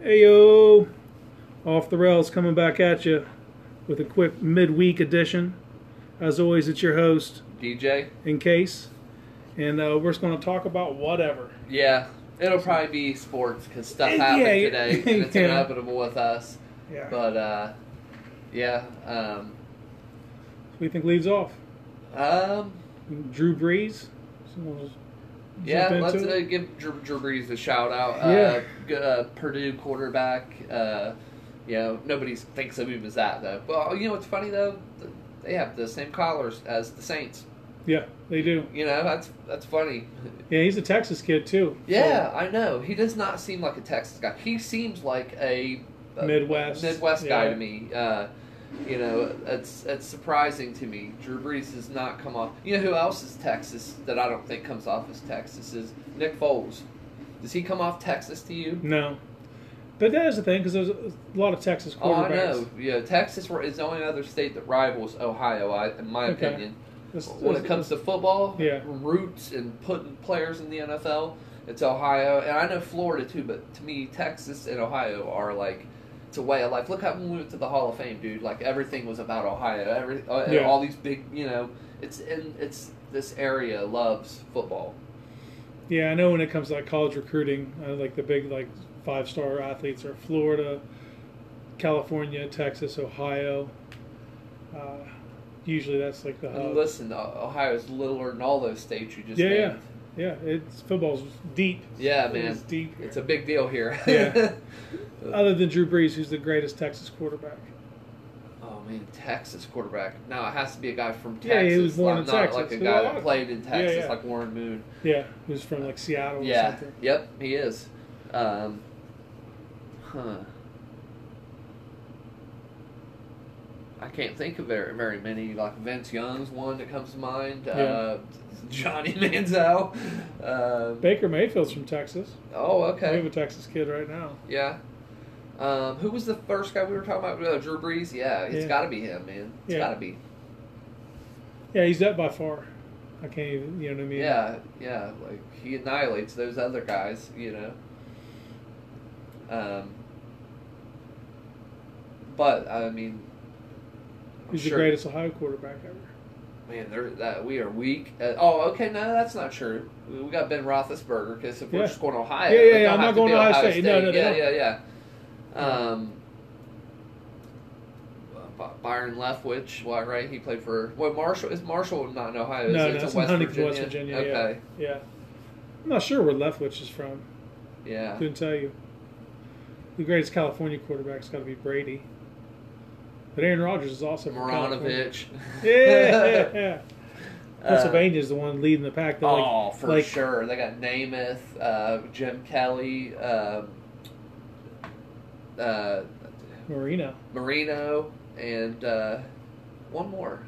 Hey yo, off the rails coming back at you with a quick midweek edition. As always, it's your host, DJ. in case, and uh, we're just going to talk about whatever. Yeah, it'll probably be sports because stuff Yeah, happened yeah, today, and it's inevitable with us. Yeah. But uh, yeah, um, you think leads off? um, Drew Brees. So we'll just yeah. Let's uh, give Drew, Drew Brees a shout out. Yeah. Uh, g- uh, Purdue quarterback. Uh, you know, nobody thinks of him as that though. Well, you know what's funny though? They have the same collars as the Saints. Yeah, they do. You know, that's that's funny. Yeah, he's a Texas kid too. Yeah, I know. He does not seem like a Texas guy. He seems like a, a Midwest, Midwest guy yeah. to me. You know, it's it's surprising to me. Drew Brees does not come off. You know who else is Texas that I don't think comes off as Texas is Nick Foles. Does he come off Texas to you? No, but that is the thing because there's a lot of Texas Oh, I quarterbacks. know. Yeah, Texas is the only other state that rivals Ohio, I, in my Okay. opinion. This- when it comes to football, Yeah. roots and putting players in the NFL, it's Ohio, and I know Florida too. But to me, Texas and Ohio are like it's a way of life. Look how when we went to the Hall of Fame, dude. Like everything was about Ohio. Every uh, Yeah. all these big, you know, it's in it's this area loves football. Yeah, I know when it comes to like college recruiting, uh, like the big like five star athletes are Florida, California, Texas, Ohio. Uh, usually that's like the hub. listen, O- Ohio's littler than all those states you just Yeah, yeah. named. Yeah, it's football's deep. Yeah, man, is deep. it's a big deal here. Yeah. Other than Drew Brees, who's the greatest Texas quarterback. Oh man, Texas quarterback. Now it has to be a guy from Texas. Yeah, he was born not, in not Texas. like a guy that played in Texas, yeah. like Warren Moon. Yeah, who's from like Seattle or Yeah. something. Yep, he is. Um, huh. I can't think of very very many. Like Vince Young's one that comes to mind. Uh, Johnny Manziel. Uh, Baker Mayfield's from Texas. oh, okay. We have a Texas kid right now. Yeah. Um, who was the first guy we were talking about? Uh, Drew Brees. Yeah, it's Yeah. got to be him, man. It's Yeah. got to be. Yeah, he's that by far. I can't even, you know what I mean? Yeah, yeah. Like he annihilates those other guys, you know. Um, but I mean, I'm He's sure- the greatest Ohio quarterback ever. Man, there that we are weak. Uh, oh, okay, no, that's not true. We we got Ben Roethlisberger because if we're just going to Ohio, Yeah, yeah, yeah, I'm not going to Ohio State. No, no, yeah, yeah, yeah. Um, Byron Leftwich, right? He played for well, Marshall. Is Marshall not in Ohio? No, it? no, It's it's West Virginia. West Virginia. Okay, Yeah. yeah. I'm not sure where Leftwich is from. yeah. Couldn't tell you. The greatest California quarterback's got to be Brady. But Aaron Rodgers is also. Marinovich. Yeah, yeah. Uh, Pennsylvania's the one leading the pack. They're oh, like, for like- sure. They got Namath, uh, Jim Kelly, um, uh, Marino. Marino, and uh, one more.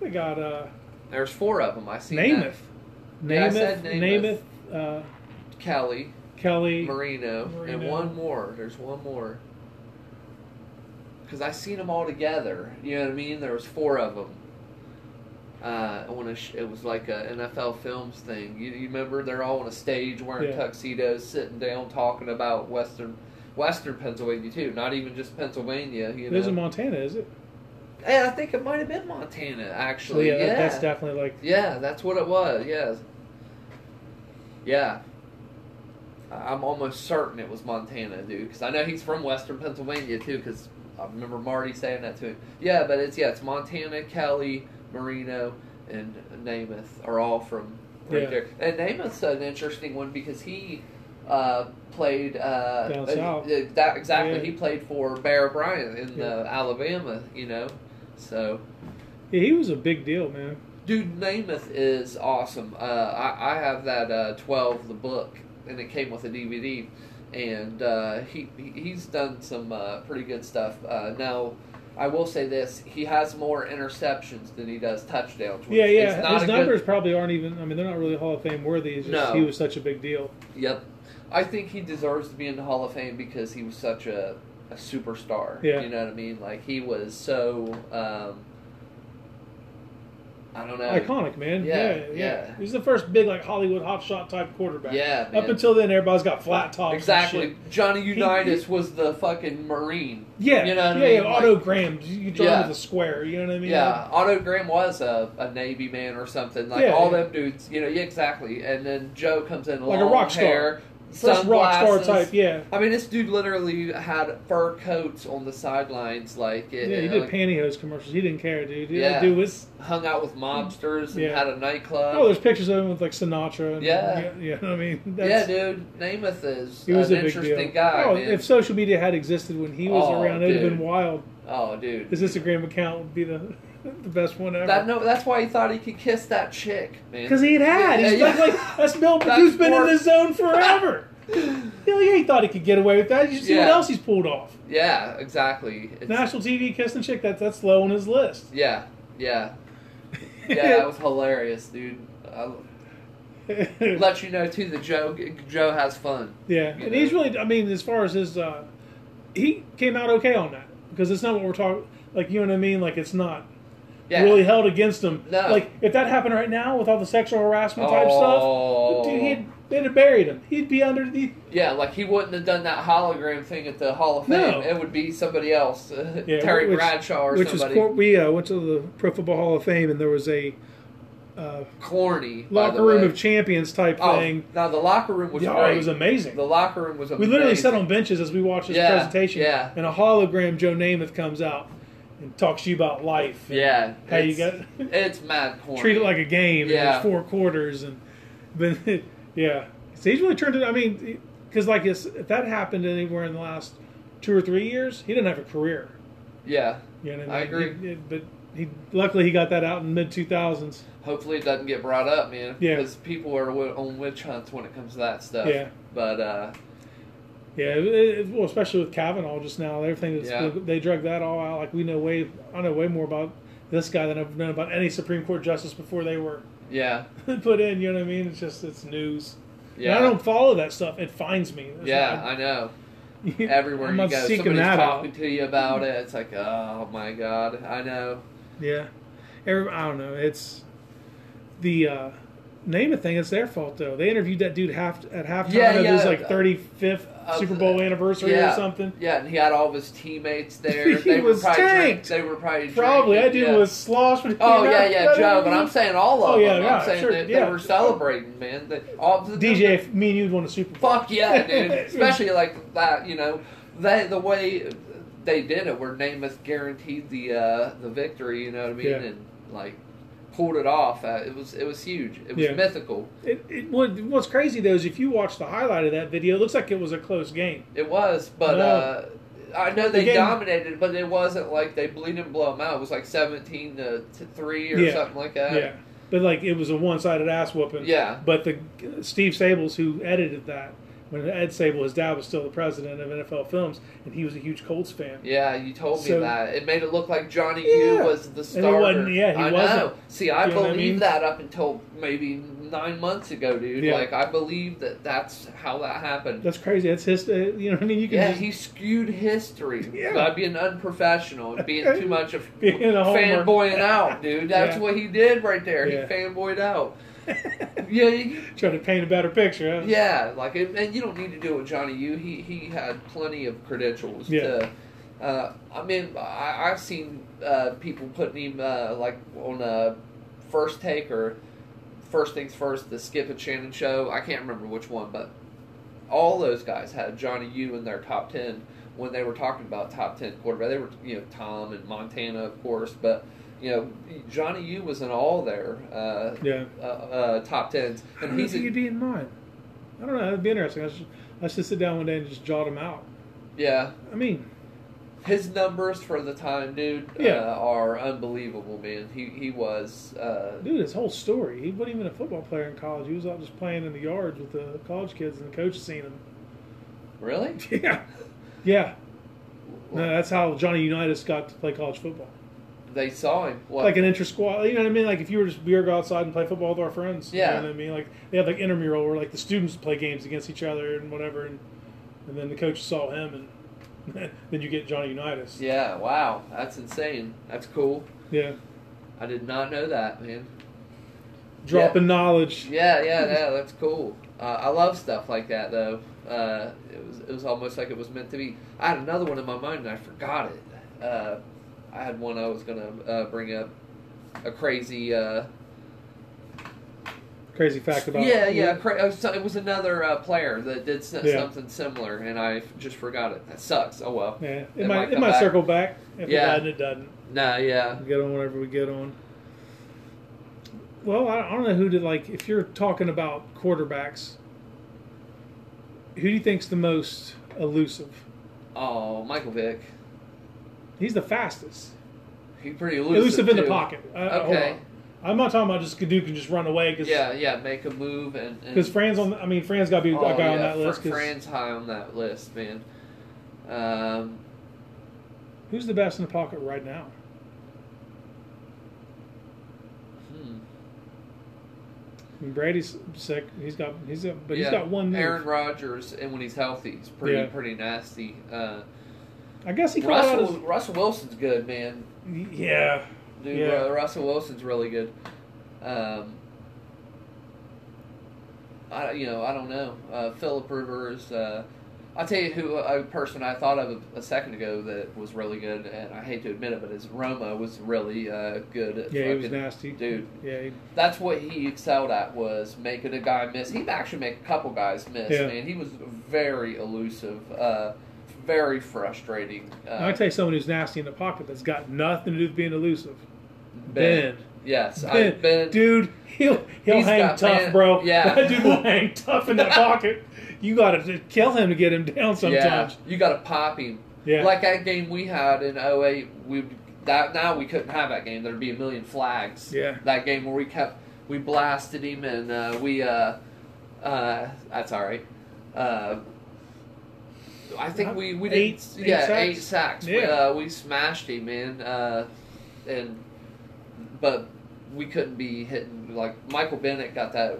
They got uh, There's four of them. I see Namath. Namath, Namath, Namath. uh, Kelly, Kelly. Marino, and one more. There's one more. Because I seen them all together. You know what I mean? There was four of them. Uh, I want to. Sh- it was like a NFL Films thing. You, you remember? They're all on a stage wearing Yeah. tuxedos, sitting down, talking about Western, Western Pennsylvania too. Not even just Pennsylvania. You It know. isn't Montana, is it? Yeah, I think it might have been Montana So actually. yeah, yeah, that's definitely like Yeah, that's what it was. Yes. Yeah. I'm almost certain it was Montana, dude, because I know he's from Western Pennsylvania too. Because I remember Marty saying that to him. Yeah, but it's yeah, it's Montana, Kelly, Marino, and Namath are all from right Yeah. there. And Namath's an interesting one because he uh, played uh, Down uh, south. uh, that exactly. Yeah. He played for Bear Bryant in Yeah. Alabama. You know, so. yeah, he was a big deal, man. Dude, Namath is awesome. Uh, I, I have that uh, 12, the book, and it came with a DVD. And uh, he he- he's done some uh, pretty good stuff. Uh, now, I will say this: he has more interceptions than he does touchdowns. Yeah, yeah. not His a good- numbers probably aren't even. I mean, they're not really Hall of Fame worthy. It's just No. he was such a big deal. Yep, I think he deserves to be in the Hall of Fame because he was such a, a superstar. Yeah. you know what I mean. Like he was so. Um, I don't know. iconic, man. Yeah, Yeah, yeah, yeah. He's the first big like Hollywood hotshot type quarterback. Yeah, Up until then, everybody's got flat tops. Exactly. Johnny Unitas was the fucking Marine. Yeah, You know what I yeah, mean? yeah. Like- Otto Graham, you draw Yeah. with a square. You know what I mean? Yeah, Otto Graham was a, a Navy man or something. Like all them dudes, you know, yeah, exactly. And then Joe comes in, Like a rock star. hair, First rock star type. Yeah, I mean, this dude literally had fur coats on the sidelines, like it, yeah. He did like, pantyhose commercials. He didn't care, dude. He Yeah. dude was. hung out with mobsters and Yeah. had a nightclub. Oh, there's pictures of him with like Sinatra. And, Yeah. yeah. You know what I mean? yeah, dude, Namath is He was an a big interesting deal. guy, oh, man. if social media had existed when he was Oh, around, it'd have been wild. oh, dude, His Instagram account would be the the best one ever. that no, that's why he thought he could kiss that chick, man. Because he had had. Yeah, He's yeah. like, that's That's who's been in the zone forever. Hell yeah, he thought he could get away with that. You see what else he's pulled off. yeah, exactly. It's- National TV kissing chick. That's that's low on his list. Yeah, yeah, yeah. That was hilarious, dude. I, let you know too that Joe Joe has fun. yeah, and know. he's really. I mean, as far as his, uh, he came out okay on that because it's not what we're talking. Like you know what I mean? Like it's not Yeah. really held against him. No. Like if that happened right now with all the sexual harassment type Oh. stuff, dude, he'd they'd have buried him. He'd be underneath. Yeah, like he wouldn't have done that hologram thing at the Hall of Fame. No. It would be somebody else, uh, Yeah, Terry which- Bradshaw or which somebody. is cor- we uh, went to the Pro Football Hall of Fame and there was a uh, locker room way. of champions type oh, thing. No, the locker room was Yeah, great. it was amazing. the locker room was We literally sat on benches as we watched this Yeah, presentation, yeah. and a hologram Joe Namath comes out and talks to you about life. Yeah, how you got It's mad corny. treat it like a game. Yeah. and four quarters, and but yeah, so he's really turned it. I mean, because like if that happened anywhere in the last two or three years, he didn't have a career. Yeah. You know I, I agree. He- but he luckily he got that out in mid two thousands. Hopefully it doesn't get brought up, man. Yeah. Because people are on witch hunts when it comes to that stuff. Yeah. But uh, Yeah, it, it, well, especially with Kavanaugh just now, everything that's Yeah. they drug that all out. Like we know way, I know way more about this guy than I've known about any Supreme Court justice before they were yeah, put in. You know what I mean? It's just it's news. And yeah, I don't follow that stuff. It finds me. Yeah. not- I know. Everywhere I'm you go, somebody's talking out. to you about it. It's like, oh my god, I know. Yeah, Every, I don't know. It's the uh, name a thing. It's their fault though. They interviewed that dude half at halftime Yeah, of his like 35th Of Super the- Bowl anniversary yeah, or something. Yeah, and he had all of his teammates there. He they were was drink- tanked. They were probably Probably that drinking, dude yeah. was sloshed. Oh yeah, yeah, Joe. But. I'm saying all of Oh, yeah, them. yeah, I'm saying sure, that yeah. they were celebrating, man. They, all the, DJ, if me and you'd won a Super Bowl. Fuck yeah, dude! Especially like that, you know, they the way they did it, where Namath guaranteed the uh, the victory. You know what I mean? Yeah. And like pulled it off. Uh, it was it was huge. It was Yeah. mythical. It, it, what, what's crazy though is if you watch the highlight of that video, it looks like it was a close game. It was, but No. uh, I know The they game- dominated, but it wasn't like they bleed and blow them out. It was like seventeen to, to three or Yeah. something like that. yeah, but like it was a one-sided ass whooping. Yeah. But the Steve Sabols who edited that when Ed Sabol, his dad was still the president of NFL Films, and he was a huge Colts fan. Yeah, you told me So- that. It made it look like Johnny Yeah. U was the starter. wasn't- yeah, he I wasn't. know. See, I You what I believed mean? that up until maybe nine months ago, dude. Yeah. Like I believe that that's how that happened. That's crazy. That's his. Uh, you know what I mean? You can yeah, just, he skewed history Yeah. by being unprofessional and being too much of Being a fanboying out, dude. That's Yeah. what he did right there. He fanboyed out. Yeah, you- trying to paint a better picture. Huh? yeah, like, and and you don't need to do it with Johnny U. He he had plenty of credentials Yeah. to. Uh, I mean, I, I've seen uh, people putting him uh, like on a first take or first things first, the Skip and Shannon show. I can't remember which one, but all those guys had Johnny U in their top ten when they were talking about top ten quarterback. They were, you know, Tom and Montana, of course, but you know, Johnny U was in all their uh, Yeah. uh, uh, top tens, and he's you'd be in mine. I don't know. That'd be interesting. I should, I should sit down one day and just jot them out. yeah. I mean, His numbers for the time, dude, Yeah. uh, are unbelievable, man. He he was. Uh, dude, his whole story. He wasn't even a football player in college. He was out just playing in the yards with the college kids, and the coach seen him. really? Yeah, yeah. No, that's how Johnny Unitas got to play college football. They saw him. What? Like an inter squad. You know what I mean? Like if you were just we were go outside and play football with our friends. Yeah. You know what I mean? Like they had like intramural where like the students play games against each other and whatever, and and then the coach saw him, and then you get Johnny Unitas. yeah. Wow. That's insane. That's cool. Yeah. I did not know that, man. Dropping knowledge. Yeah, yeah, yeah. That's cool. Uh, I love stuff like that, though. Uh, it was it was almost like it was meant to be. I had another one in my mind and I forgot it. Uh, I had one I was gonna uh, bring up. A crazy. Uh, Crazy fact about yeah, yeah. Cra- it was- it was another uh, player that did s- Yeah. something similar, and I just forgot it. That sucks. Oh well. Yeah, it, It might might it might back. circle back. If Yeah. it doesn't, it doesn't. Nah, yeah. We get on whatever we get on. Well, I I don't know who to like. If you're talking about quarterbacks, who do you think's the most elusive? Oh, Michael Vick. He's the fastest. He's pretty elusive. Elusive, in the pocket. Uh, Okay. I'm not talking about just dude can just run away because Yeah, yeah. Make a move and. because Fran's on. I mean, Fran's got to be Oh, a guy on that list. Fr- 'cause Fran's high on that list, man. Um, who's the best in the pocket right now? hmm. I mean, Brady's sick. He's got. He's got. But he's got one. Move. Aaron Rodgers, and when he's healthy, he's pretty Yeah. pretty nasty. Uh, I guess he Russell Russell Wilson's good, man. Yeah. Dude, Yeah. Ru- Russell Wilson's really good. Um, I you know I don't know. Uh, Philip Rivers. Uh, I'll tell you who a person I thought of a, second ago that was really good, and I hate to admit it, but his Romo was really uh, good. At Yeah, he was nasty. dude. Yeah. He, That's what he excelled at was making a guy miss. He'd actually made a couple guys miss. Yeah. Man, he was very elusive, uh, very frustrating. Uh, I tell you, someone who's nasty in the pocket that's got nothing to do with being elusive. Ben. Ben. Yes, I, Ben, Ben. dude, he'll he'll He's hang tough, man- bro. yeah. that dude will hang tough in that pocket. You got to kill him to get him down sometimes. Yeah, you got to pop him. Yeah, Like that game we had in 08, we that now we couldn't have that game. There'd be a million flags. Yeah. That game where we kept we blasted him and uh, we uh, uh, that's all right. Uh, I think we we Eight- did eight yeah sacks? eight sacks. We, Yeah. uh, we smashed him man, uh, and but we couldn't be hitting like Michael Bennett got that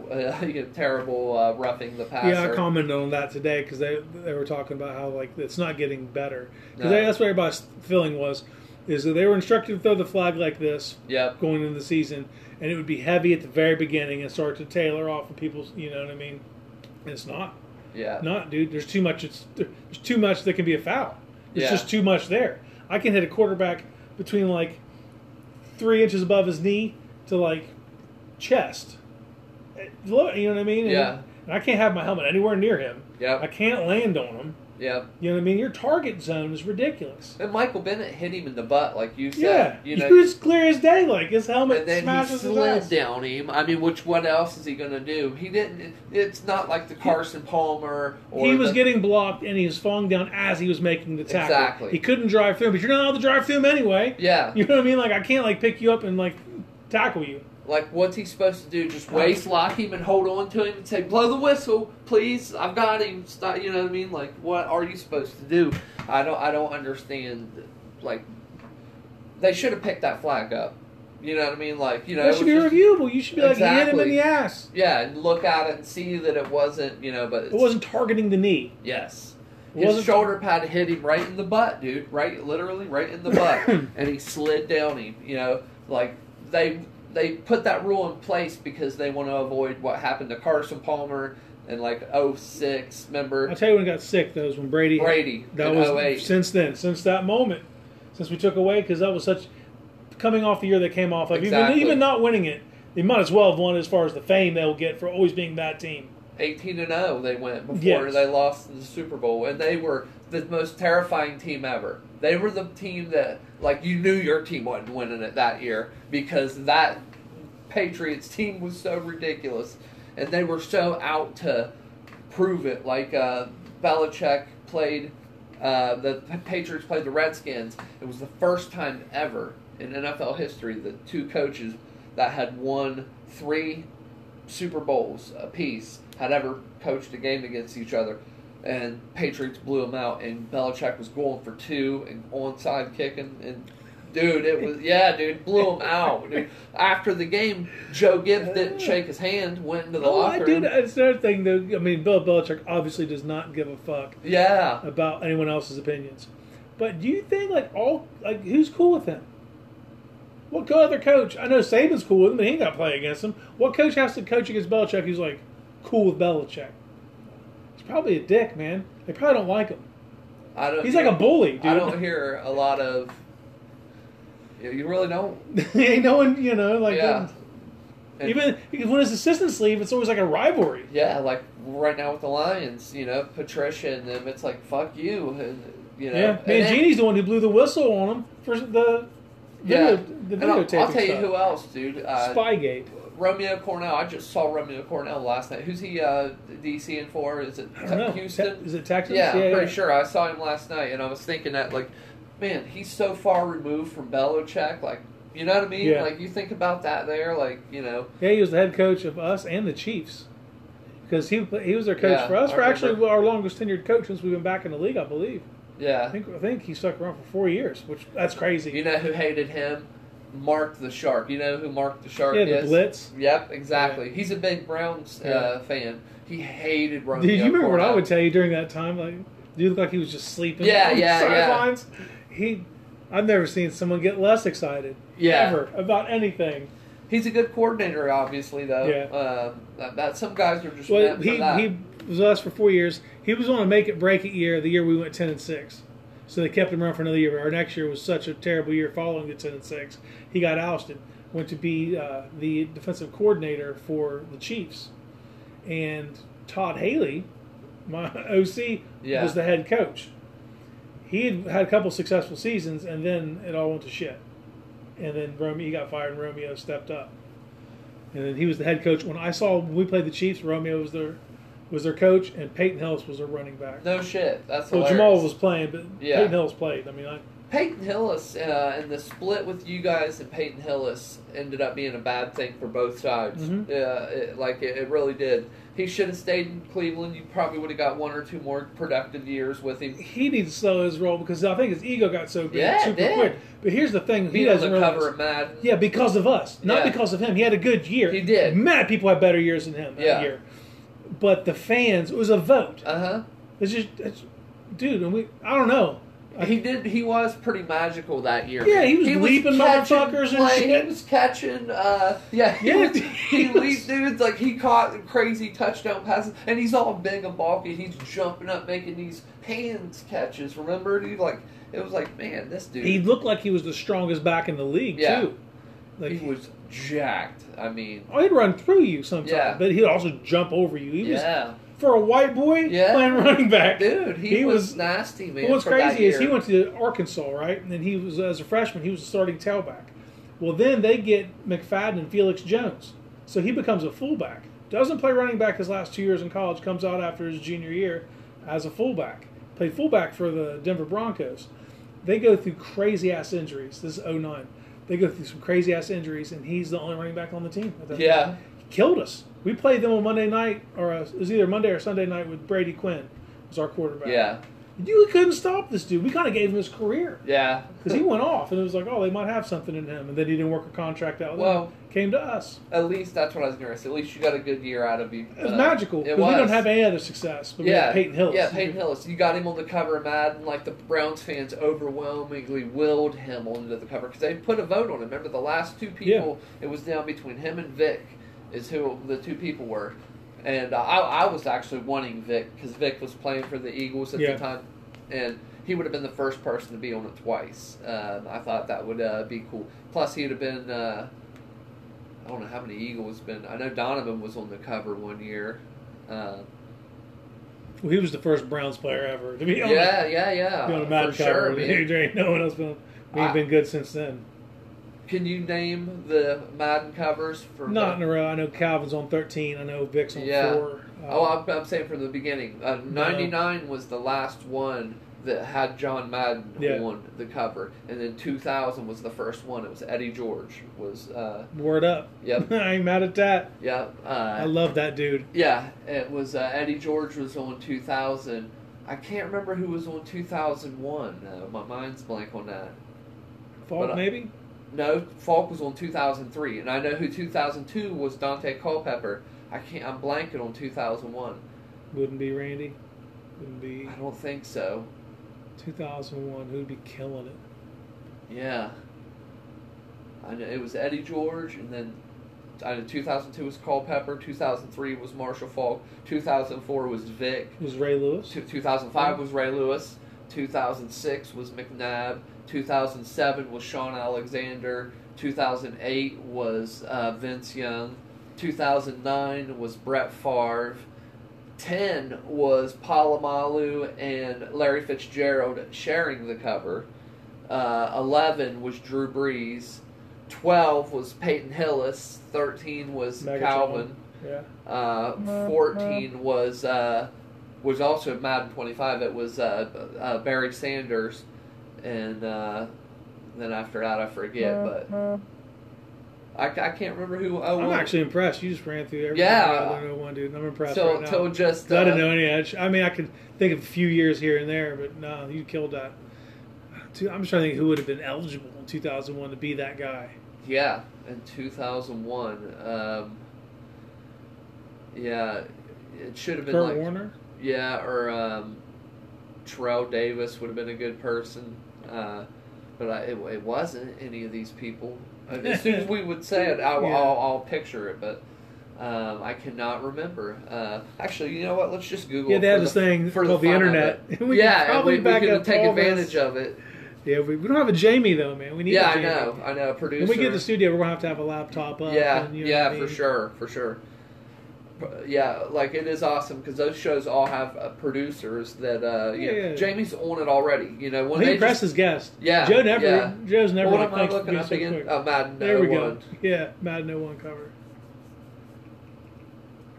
uh, you know, terrible uh, roughing the passer. yeah. I commented on that today because they they were talking about how like it's not getting better because No. that's what everybody's feeling was is that they were instructed to throw the flag like this Yep. going into the season, and it would be heavy at the very beginning and start to tailor off of people's. You know what I mean? And it's not. Yeah. Not, dude. There's too much. It's there's too much that can be a foul. It's Yeah. just too much there. I can hit a quarterback between like three inches above his knee to like chest. Eh, You know what I mean? And- Yeah. And I can't have my helmet anywhere near him. Yeah. I can't land on him. Yep. You know what I mean? Your target zone is ridiculous. And Michael Bennett hit him in the butt, like you said. Yeah, You know, he was clear as day. Like his helmet and then he smashes his slid down him. I mean, which what else is he going to do? He didn't. It's not like the Carson Palmer. Or He was the- getting blocked and he was falling down as he was making the tackle. Exactly. He couldn't drive through but you're not allowed to drive through him anyway. Yeah. You know what I mean? Like I can't like pick you up and like tackle you. Like, what's he supposed to do? Just waist lock him and hold on to him and say, "Blow the whistle, please. I've got him." Stop. You know what I mean? Like, what are you supposed to do? I don't. I don't understand. Like, they should have picked that flag up. You know what I mean? Like, you know, that it should be just- reviewable. You should be like hit him in the ass. Yeah, and look at it and see that it wasn't. You know, but It wasn't targeting the knee. Yes. His wasn't- shoulder pad hit him right in the butt, dude. Right, literally right in the butt, and he slid down him. You know, like they they put that rule in place because they want to avoid what happened to Carson Palmer in like 06, Remember I'll tell you when it got sick. That was when Brady. Brady That was 08. since then, since that moment, since we took away because that was such coming off the year they came off of. Exactly. Even even not winning it, they might as well have won as far as the fame they'll get for always being that team. 18 and 0 they went before Yes. they lost in the Super Bowl and they were the most terrifying team ever. They were the team that like you knew your team wasn't winning it that year because that Patriots team was so ridiculous and they were so out to prove it like uh Belichick played uh, the Patriots played the Redskins. It was the first time ever in NFL history that two coaches that had won three Super Bowls apiece had ever coached a game against each other. And Patriots blew them out, and Belichick was going for two and onside kicking. And dude, it was yeah, dude, blew him out. Dude. After the game, Joe Gibbs didn't shake his hand, went into the Oh, I locker did. room. It's another thing. Though, I mean, Bill Belichick obviously does not give a fuck Yeah, about anyone else's opinions. But do you think like all like who's cool with him? What other coach? I know Saban's cool with him, but he ain't got to play against him. What coach has to coach against Belichick? He's like cool with Belichick. Probably a dick, man. They probably don't like him. I don't. He's like a bully, dude. I don't hear a lot of. You really don't. ain't no one, you know, like Yeah. And- even because when his assistants leave, it's always like a rivalry. Yeah, like right now with the Lions, you know, Patricia and them, it's like fuck you, and you know. Yeah, Mangini's the one who blew the whistle on him for the Yeah, the and I'll, I'll tell you stuff. who else, dude. Uh, Spygate. Romeo Crennel. I just saw Romeo Crennel last night. Who's he uh, DCing for? Is it I. Houston? Te- is it Texas? Yeah, I'm yeah, pretty sure. I saw him last night, and I was thinking that, like, man, he's so far removed from Belichick. Like, you know what I mean? Yeah. Like, you think about that there, like, you know. Yeah, he was the head coach of us and the Chiefs. Because he he was their coach Yeah, for us for actually our longest tenured coach since we've been back in the league, I believe. Yeah, I Yeah. think I think he stuck around for four years, which that's crazy. You know who hated him? Mark the Shark. You know who Mark the Shark is. yeah, the is? Blitz. Yep, exactly. He's a big Browns uh, Yeah. fan. He hated Romeo. Did you remember what I would tell you during that time? Like, do you look like he was just sleeping? Yeah, yeah, yeah. He, I've never seen someone get less excited. Yeah. Ever about anything. He's a good coordinator, obviously, though. Yeah. Uh, that, some guys are just Well, he he was us for four years. He was on a make it break it year. The year we went ten and six, so they kept him around for another year. Our next year was such a terrible year following the ten and six. He got ousted. Went to be uh, the defensive coordinator for the Chiefs, and Todd Haley, my OC, Yeah. was the head coach. He had had a couple successful seasons, and then it all went to shit. And then Romeo, he got fired, and Romeo stepped up. And then he was the head coach. When I saw when we played the Chiefs, Romeo was their was their coach, and Peyton Hillis was their running back. no shit. That's well, hilarious. Jamal was playing, but Yeah. Peyton Hillis played. I mean, I, Peyton Hillis uh, and the split with you guys and Peyton Hillis ended up being a bad thing for both sides. Mhm. Yeah, it, like it, it really did. He should have stayed in Cleveland. You probably would have got one or two more productive years with him. he needs to slow his roll because I think his ego got so big Yeah, super did. quick. But here's the thing: he the doesn't realize. cover of Madden. Yeah, because of us, not Yeah. because of him. He had a good year. He did. Mad people had better years than him that Yeah. year. But the fans, it was a vote. Uh huh. It's just, it's, dude, and we, I don't know. He did. He was pretty magical that year. Yeah, he was leaping catching motherfuckers and shit. He was catching. Uh, yeah, he, Yeah, was, he he was- leaped dudes like he caught crazy touchdown passes, and he's all big and bulky. He's jumping up, making these hands catches. Remember, he Like it was like, man, this dude. He looked like he was the strongest back in the league Yeah. too. Like he was jacked. I mean, oh, he'd run through you sometimes, Yeah. but he'd also jump over you. He was yeah, for a white boy Yeah. playing running back. dude, he, He was, was- nasty, man. What's crazy is he went to Arkansas, right? And then he was as a freshman, he was a starting tailback. Well, then they get McFadden and Felix Jones, so he becomes a fullback. Doesn't play running back his last two years in college. Comes out after his junior year as a fullback. Played fullback for the Denver Broncos. They go through crazy ass injuries. This is 09. They go through some crazy ass injuries, and he's the only running back on the team. Yeah. time. He killed us. We played them on Monday night, or uh, it was either Monday or Sunday night with Brady Quinn was our quarterback. Yeah, You couldn't stop this dude. We kind of gave him his career yeah. because he went off, and it was like, oh, they might have something in him, and then he didn't work a contract out. Well- them. came to us. At least that's what I was going to say. At least you got a good year out of him. It was Uh, magical It we don't have any other success. But we yeah, had Peyton Hillis. Yeah, Peyton Hillis. You got him on the cover of Madden. Like the Browns fans overwhelmingly willed him onto the cover because they put a vote on him. Remember the last two people? It was down between him and Vick, is who the two people were. And uh, I, I was actually wanting Vick because Vick was playing for the Eagles at Yeah. the time, and he would have been the first person to be on it twice. Um, I thought that would uh, be cool. Plus, he'd have been. Uh, I don't know how many Eagles been. I know Donovan was on the cover one year. Uh, Well, he was the first Browns player ever to be on, yeah, yeah, yeah. be on a Madden for sure. cover. man. There ain't no one else been. We've been good since then. Can you name the Madden covers for? Not in a row. I know Calvin's on thirteen. I know Vick's on Yeah. four. Uh, Oh, I'm, I'm saying from the beginning. Uh, 99 was the last one that had John Madden Yeah. on the cover, and then 2000 was the first one. It was Eddie George. Was uh, word up. Yep. I ain't mad at that. yeah. I Uh, love that dude. yeah, it was uh, Eddie George was on 2000. I can't remember who was on 2001. Uh, my mind's blank on that. Uh, maybe. No, Faulk was on 2003, and I know who 2002 was Daunte Culpepper. I can't. I'm blanking on 2001. Wouldn't be Randy. Wouldn't be I don't think so. 2001. Who'd be killing it? Yeah. I know it was Eddie George, and then I know 2002 was Culpepper, 2003 was Marshall Faulk, 2004 was Vick, was Ray Lewis. 2005 was Ray Lewis. 2006 was McNabb. 2007 was Shaun Alexander. 2008 was uh, Vince Young. 2009 was Brett Favre. 10 was Polamalu and Larry Fitzgerald sharing the cover. Uh, 11 was Drew Brees. 12 was Peyton Hillis. 13 was Megatron. Calvin. Yeah. Uh, 14 was uh, was also Madden 25. It was uh, uh, Barry Sanders, and uh, then after that I forget, but I, I can't remember who. Oh, I'm well, actually impressed. You just ran through everything. Yeah. I don't know one dude. I'm impressed so right now. so just 'Cause I didn't uh, know any edge. I mean, I could think of a few years here and there, but no, you killed that. I'm just trying to think who would have been eligible in 2001 to be that guy. Yeah, in 2001. Um, yeah, it should have been Kurt like Warner. Yeah, or um, Terrell Davis would have been a good person, uh, but I, it, it wasn't any of these people. Uh, As soon as we would say it, I, will Yeah. I'll, I'll picture it, but um, I cannot remember. Uh, actually, you know what? Let's just Google. Yeah, they have the- this thing for called the internet. We yeah, probably we, we back could up take advantage this. of it. Yeah, we, we don't have a Jamie though, man. We need. Yeah, a I Jamie. know. I know. Producer. When we get to the studio, we're gonna have to have a laptop up. Yeah, and, you know yeah, I for sure, for sure. Yeah, like it is awesome because those shows all have uh, producers that uh, you know, Yeah, yeah. Jamie's on it already. You know when He they impressed just, his guest. Yeah, Joe never. yeah. Joe's never what like am I looking up so again? quick. Oh, Madden There we 01. go. Yeah, Madden no one cover.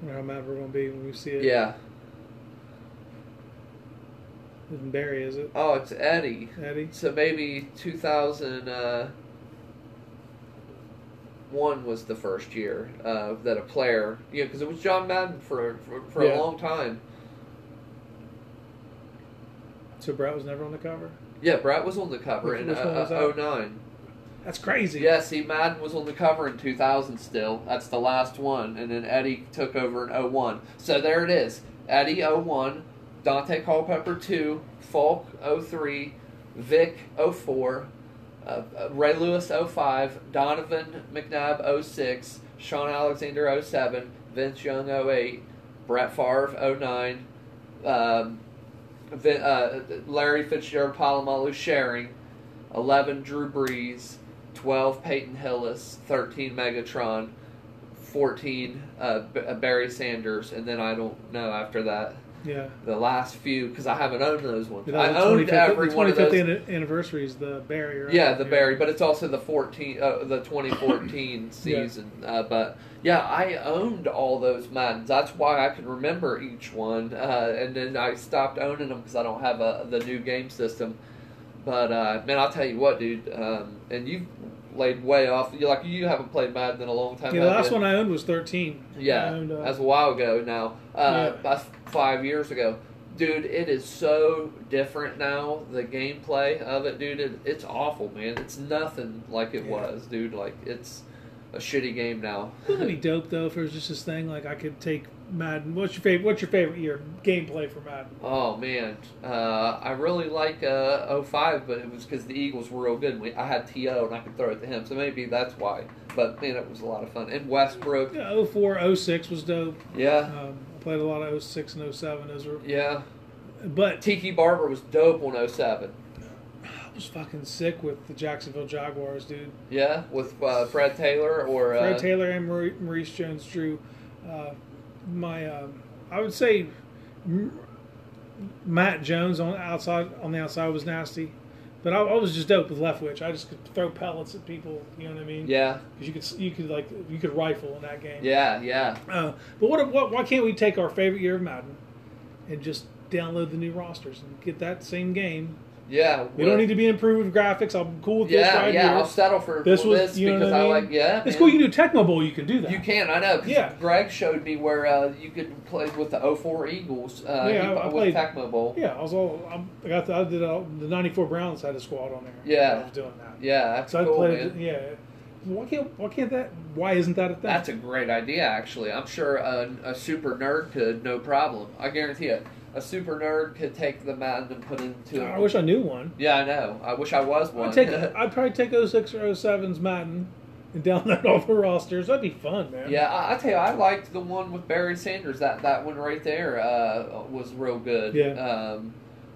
I wonder how mad we're gonna be when we see it. Yeah. Isn't Barry, is it? Oh, it's Eddie. Eddie. So maybe 2000. Uh, one was the first year uh, that a player, yeah, because it was John Madden for for, for Yeah. a long time. So Brett was never on the cover. Yeah, Brett was on the cover Which- in which was uh, 09. That's crazy. Yeah, see, Madden was on the cover in 2000 still. That's the last one. And then Eddie took over in 01. So there it is. Eddie 01, Daunte Culpepper 2, Faulk 03, Vick 04, uh, Ray Lewis 05, Donovan McNabb 06, Shaun Alexander 07, Vince Young 08, Brett Favre 09, um, Vin, uh, Larry Fitzgerald Polamalu sharing, 11 Drew Brees, 12 Peyton Hillis, 13 Megatron, 14 uh, uh, Barry Sanders, and then I don't know after that Yeah. the last few because I haven't owned those ones. That I owned every one of 25th those. anniversary is the Barry, right? Yeah, the Barry, but it's also the 14, uh, the 2014 season. Uh, but yeah, I owned all those Maddens. That's why I can remember each one. Uh, and then I stopped owning them because I don't have a, the new game system. But uh, man, I'll tell you what, dude. Um, and you've laid way off. You like you haven't played Madden in a long time. Yeah, the last you? one I owned was 13. Yeah, owned, uh, that's a while ago now. Uh, Yeah. That's five years ago. Dude, it is so different now. The gameplay of it, dude, it, it's awful, man. It's nothing like it Yeah. was, dude. Like it's a shitty game now. Wouldn't it be dope though if it was just this thing like I could take Madden. What's your favorite? What's your favorite year gameplay for Madden? Oh man, uh, I really like uh, 05, but it was because the Eagles were real good. We, I had To and I could throw it to him, so maybe that's why. But man, it was a lot of fun. And Westbrook, Yeah, 04, 06 was dope. yeah, Um, I played a lot of 06 and 07. Those were, yeah. but Tiki Barber was dope on 07. I was fucking sick with the Jacksonville Jaguars, dude. Yeah, with uh, Fred Taylor or uh, Fred Taylor and Maurice, Maurice Jones-Drew. Uh, my, um, I would say, Matt Jones on outside on the outside was nasty, but I, I was just dope with Leftwich. I just could throw pellets at people. You know what I mean? Yeah, Because you could you could like you could rifle in that game. yeah, yeah. Uh, but what, what why can't we take our favorite year of Madden and just download the new rosters and get that same game? Yeah, We don't need to be improved with graphics. I'm cool with this Yeah, right yeah. here. I'll settle for This this, was- this you know because what I I, mean? like. Yeah, it's man. cool. You can do Tecmo Bowl. You can do that. You can, I know. Yeah. Greg showed me where uh, you could play with the 04 Eagles. Uh, Yeah, I- I with played- Tecmo Bowl. Yeah, I was all. I'm- I got. The, I did all, the '94 Browns had a squad on there. Yeah. I was doing that. Yeah, that's So I cool, played. man. Yeah. Why can't? Why can't that? Why isn't that a thing? That's a great idea, actually. I'm sure a, a super nerd could, no problem. I guarantee it. A super nerd could take the Madden and put into. I wish I knew one. Yeah, I know. I wish I was one. I'd take. I'd probably take 06 or 07's Madden and download all the rosters. That'd be fun, man. Yeah, I, I tell you, I liked the one with Barry Sanders. That that one right there uh, was real good. Yeah. Um,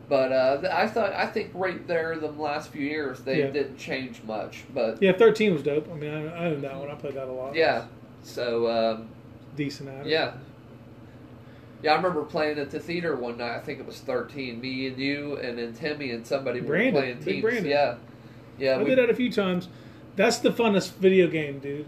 but uh, I thought I think right there the last few years they Yeah. didn't change much. But Yeah, 13 was dope. I mean, I, I own that one. I played that a lot. yeah, so um, decent at it. yeah. Yeah, I remember playing at the theater one night. I think it was thirteen. Me and you, and then Timmy and somebody Brandon, were playing teams. Brandon. Yeah, yeah. I we- did that a few times. That's the funnest video game, dude.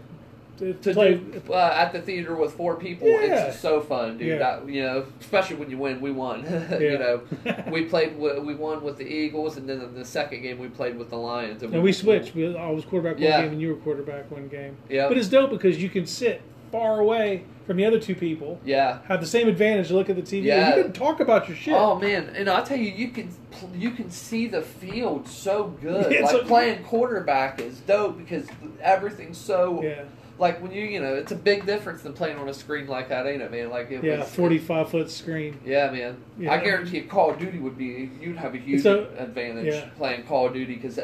To, to play. do uh, at the theater with four people, Yeah. it's so fun, dude. Yeah. That- you know, especially when you win, we won. Yeah. you know, we played, we won with the Eagles, and then in the second game we played with the Lions. and we switched. We, I was quarterback one game, and you were quarterback one game. Yeah, But it's dope because you can sit far away from the other two people, yeah. have the same advantage to look at the TV. Yeah. You can talk about your shit. Oh man, and I tell you, you can you can see the field so good. Yeah, like so- playing quarterback is dope because everything's so yeah, like when you you know it's a big difference than playing on a screen like that, ain't it, man? Like it yeah, was, forty-five foot screen. Yeah, man. Yeah. I guarantee you, Call of Duty would be you'd have a huge So- advantage yeah. playing Call of Duty because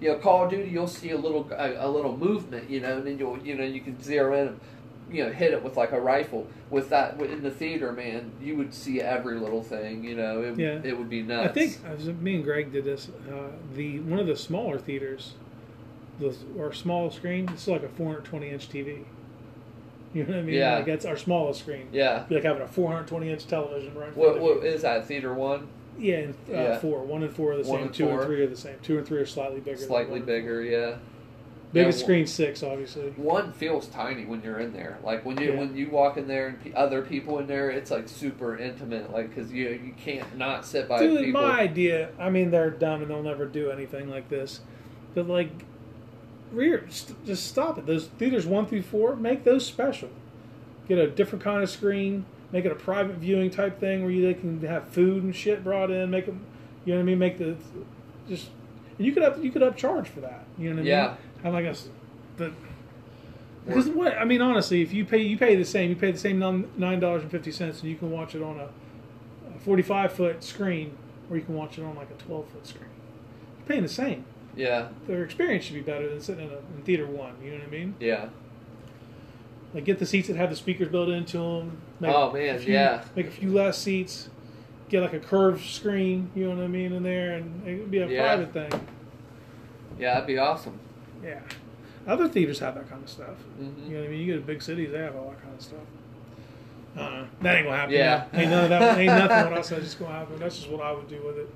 you know Call of Duty you'll see a little a, a little movement, you know, and then you'll you know you can zero in you know hit it with like a rifle. With that in the theater, man, you would see every little thing. You know, it, Yeah. it would be nuts I think I was, me and Greg did this. Uh, the one of the smaller theaters, the our small screen. It's like a 420 inch TV. You know what I mean? Yeah. Like that's our smallest screen. Yeah. Be like having a 420 inch television right What what is that? Theater one, Yeah, and, uh, Yeah. four. One and four are the One same. and Two four. and three are the same. Two and three are slightly bigger. slightly bigger. Yeah. Biggest Yeah, screen six, obviously. One feels tiny when you're in there. Like when you Yeah. when you walk in there and other people in there, it's like super intimate. Like because you you can't not sit by Dude, people. my idea. I mean, they're dumb and they'll never do anything like this. But like, rear, st- just stop it. Those theaters one through four, make those special. Get a different kind of screen. Make it a private viewing type thing where you they can have food and shit brought in. Make them, you know what I mean? Make the just. And you could up you could upcharge for that. You know what I mean? Yeah. mean? Have like a, s- the. Because what I mean, honestly, if you pay you pay the same, you pay the same nine dollars and fifty cents, and you can watch it on a 45 foot screen or you can watch it on like a 12 foot screen. You're paying the same. Yeah, Their experience should be better than sitting in, a, in theater one. You know what I mean? yeah. Like get the seats that have the speakers built into them. Make Oh, a man, few- yeah. Make a few less seats. Get like a curved screen. You know what I mean in there, and it would be a Yeah. private thing. Yeah, that'd be awesome. Yeah. Other theaters have that kind of stuff. hmm You know what I mean? You go to big cities, they have all that kind of stuff. Uh, that ain't gonna happen. Yeah. now. Ain't none of that. Ain't nothing what I said is gonna happen. That's just what I would do with it.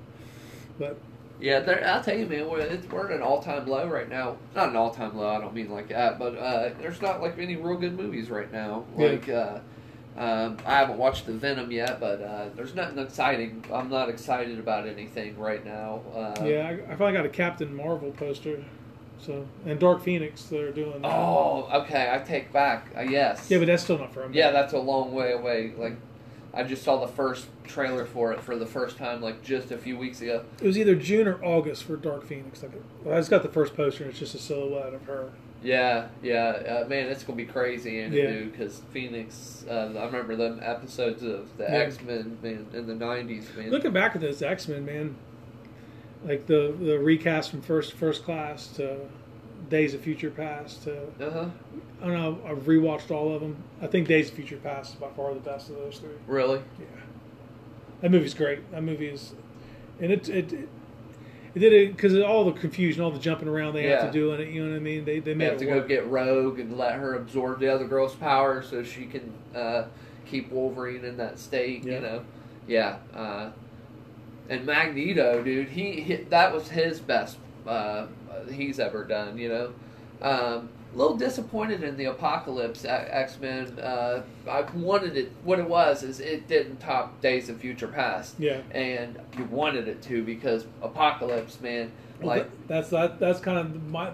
But Yeah, I'll tell you, man, we're, it's, we're at an all-time low right now. Not an all-time low. I don't mean like that, but uh, there's not like any real good movies right now. Yeah. Like, uh, um, I haven't watched the Venom yet, but uh, there's nothing exciting. I'm not excited about anything right now. Uh, Yeah, I, I finally got a Captain Marvel poster. So and Dark Phoenix, they're doing. That. Oh, okay. I take back. Uh, yes. yeah, but that's still not for a yeah, that's a long way away. Like, I just saw the first trailer for it for the first time, like just a few weeks ago. It was either June or August for Dark Phoenix. Like, well, I just got the first poster, and it's just a silhouette of her. Yeah, yeah, uh, man, it's gonna be crazy, and Yeah. dude, because Phoenix. Uh, I remember them episodes of the Yeah. X Men, man, in the '90s, man. Looking back at those X Men, man, like the the recast from First First Class to Days of Future Past to Uh huh. I don't know. I've rewatched all of them. I think Days of Future Past is by far the best of those three. Really? Yeah, that movie's great. That movie is, and it it it, it did it because all the confusion, all the jumping around they have to do in it. You know what I mean? They they They have it to go get Rogue and let her absorb the other girl's power so she can uh, keep Wolverine in that state. Yeah. You know? Yeah. Uh, and Magneto, dude, he, he that was his best uh, he's ever done. You know. Um, a little disappointed in the Apocalypse X Men. Uh, I wanted it. What it was is it didn't top Days of Future Past, yeah. and you wanted it to because Apocalypse, man, Well, like that- that's that. That's kind of my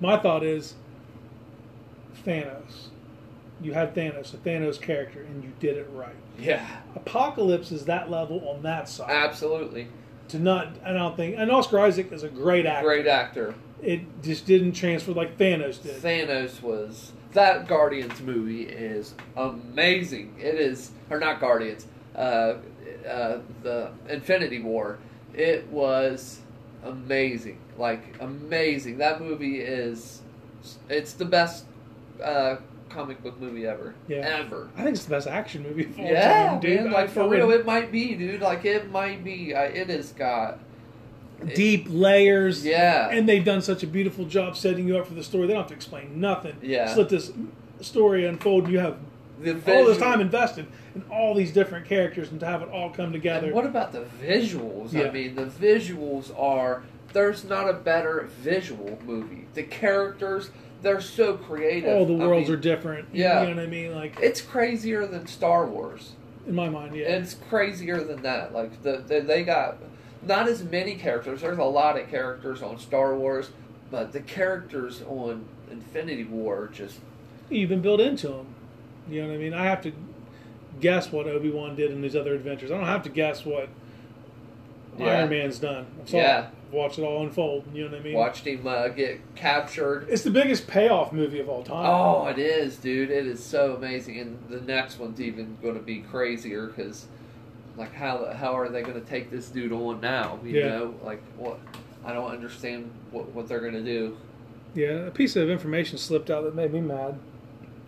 my thought is Thanos. You had Thanos, a Thanos character, and you did it right. Yeah, Apocalypse is that level on that side. absolutely To not, I don't think, and Oscar Isaac is a great actor. great actor. It just didn't transfer like Thanos did. Thanos was that Guardians movie is amazing. It is or not Guardians. Uh, uh, the Infinity War. It was amazing, like amazing. That movie is, it's the best uh, comic book movie ever, Yeah. ever. I think it's the best action movie of all Yeah, time, dude. man, I like for real, it might be, dude. Like it might be. I, it has got deep layers. Yeah. And they've done such a beautiful job setting you up for the story. They don't have to explain nothing. Yeah. Just let this story unfold. You have the all this time invested in all these different characters and to have it all come together. And what about the visuals? I mean, the visuals are. There's not a better visual movie. The characters, they're so creative. all the I worlds mean, are different. yeah. You know what I mean? Like, It's crazier than Star Wars. in my mind, yeah. It's crazier than that. Like the, the they got not as many characters. There's a lot of characters on Star Wars, but the characters on Infinity War are just You've been built into them. You know what I mean? I have to guess what Obi Wan did in these other adventures. I don't have to guess what Yeah. Iron Man's done. I Yeah. it. Watch it all unfold. You know what I mean? watched him uh, get captured. It's the biggest payoff movie of all time. Oh, it is, dude. It is so amazing, and the next one's even going to be crazier because, like, how how are they going to take this dude on now? You Yeah. know, like what? I don't understand what what they're going to do. Yeah, a piece of information slipped out that made me mad.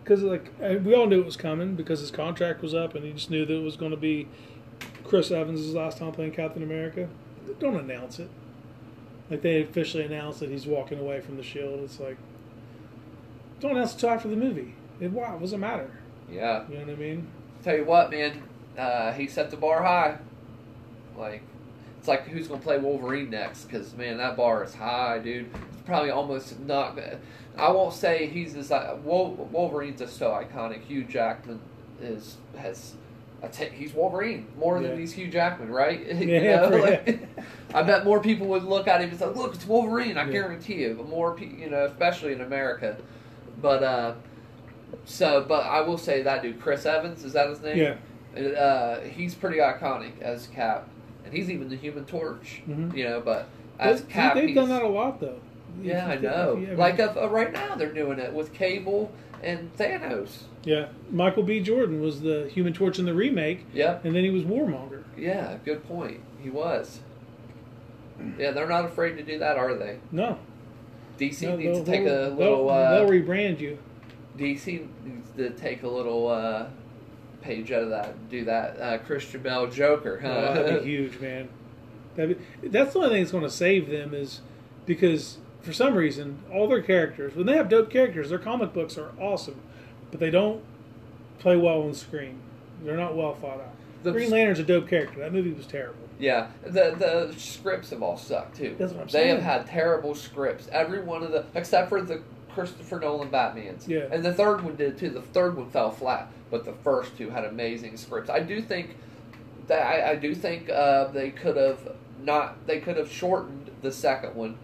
Because like we all knew it was coming because his contract was up, and he just knew that it was going to be Chris Evans' last time playing Captain America. Don't announce it. Like they officially announced that he's walking away from the Shield. It's like don't announce it until after the movie. It, why? What does it matter? Yeah. You know what I mean? Tell you what, man, uh, he set the bar high. Like, it's like who's gonna play Wolverine next? Because man, that bar is high, dude. It's probably almost not. I won't say he's as uh, Wolverine's just so iconic. Hugh Jackman is has. He's Wolverine more Yeah. than he's Hugh Jackman, right? You Yeah, know, like, I bet more people would look at him and say, "Look, it's Wolverine." I Yeah. guarantee you. But more, pe- you know, especially in America. But uh, so, but I will say that dude, Chris Evans, is that his name? Yeah. Uh, he's pretty iconic as Cap, and he's even the Human Torch. Mhm. You know, but as They- Cap, they've done that a lot though. Yeah, I know. ever- like uh, uh, right now, they're doing it with Cable and Thanos. yeah, Michael B. Jordan was the Human Torch in the remake, Yep. and then he was Warmonger. Yeah. Good point. He was. Yeah, they're not afraid to do that, are they? No, DC no, needs to take a little. They'll, Uh, they'll rebrand you. DC needs to take a little uh, page out of that. and Do that. Uh, Christian Bale Joker. Oh, that'd be huge, man. That'd be, that's the only thing that's going to save them is because for some reason all their characters, when they have dope characters, their comic books are awesome, but they don't play well on screen. They're not well thought out. The- Green Lantern's a dope character. That movie was terrible. Yeah, the the scripts have all sucked too. That's what I'm they saying. have had terrible scripts. Every one of the except for the Christopher Nolan Batman's. Yeah. And the third one did too. The third one fell flat, but the first two had amazing scripts. I do think that I, I do think uh, they could have not they could have shortened the second one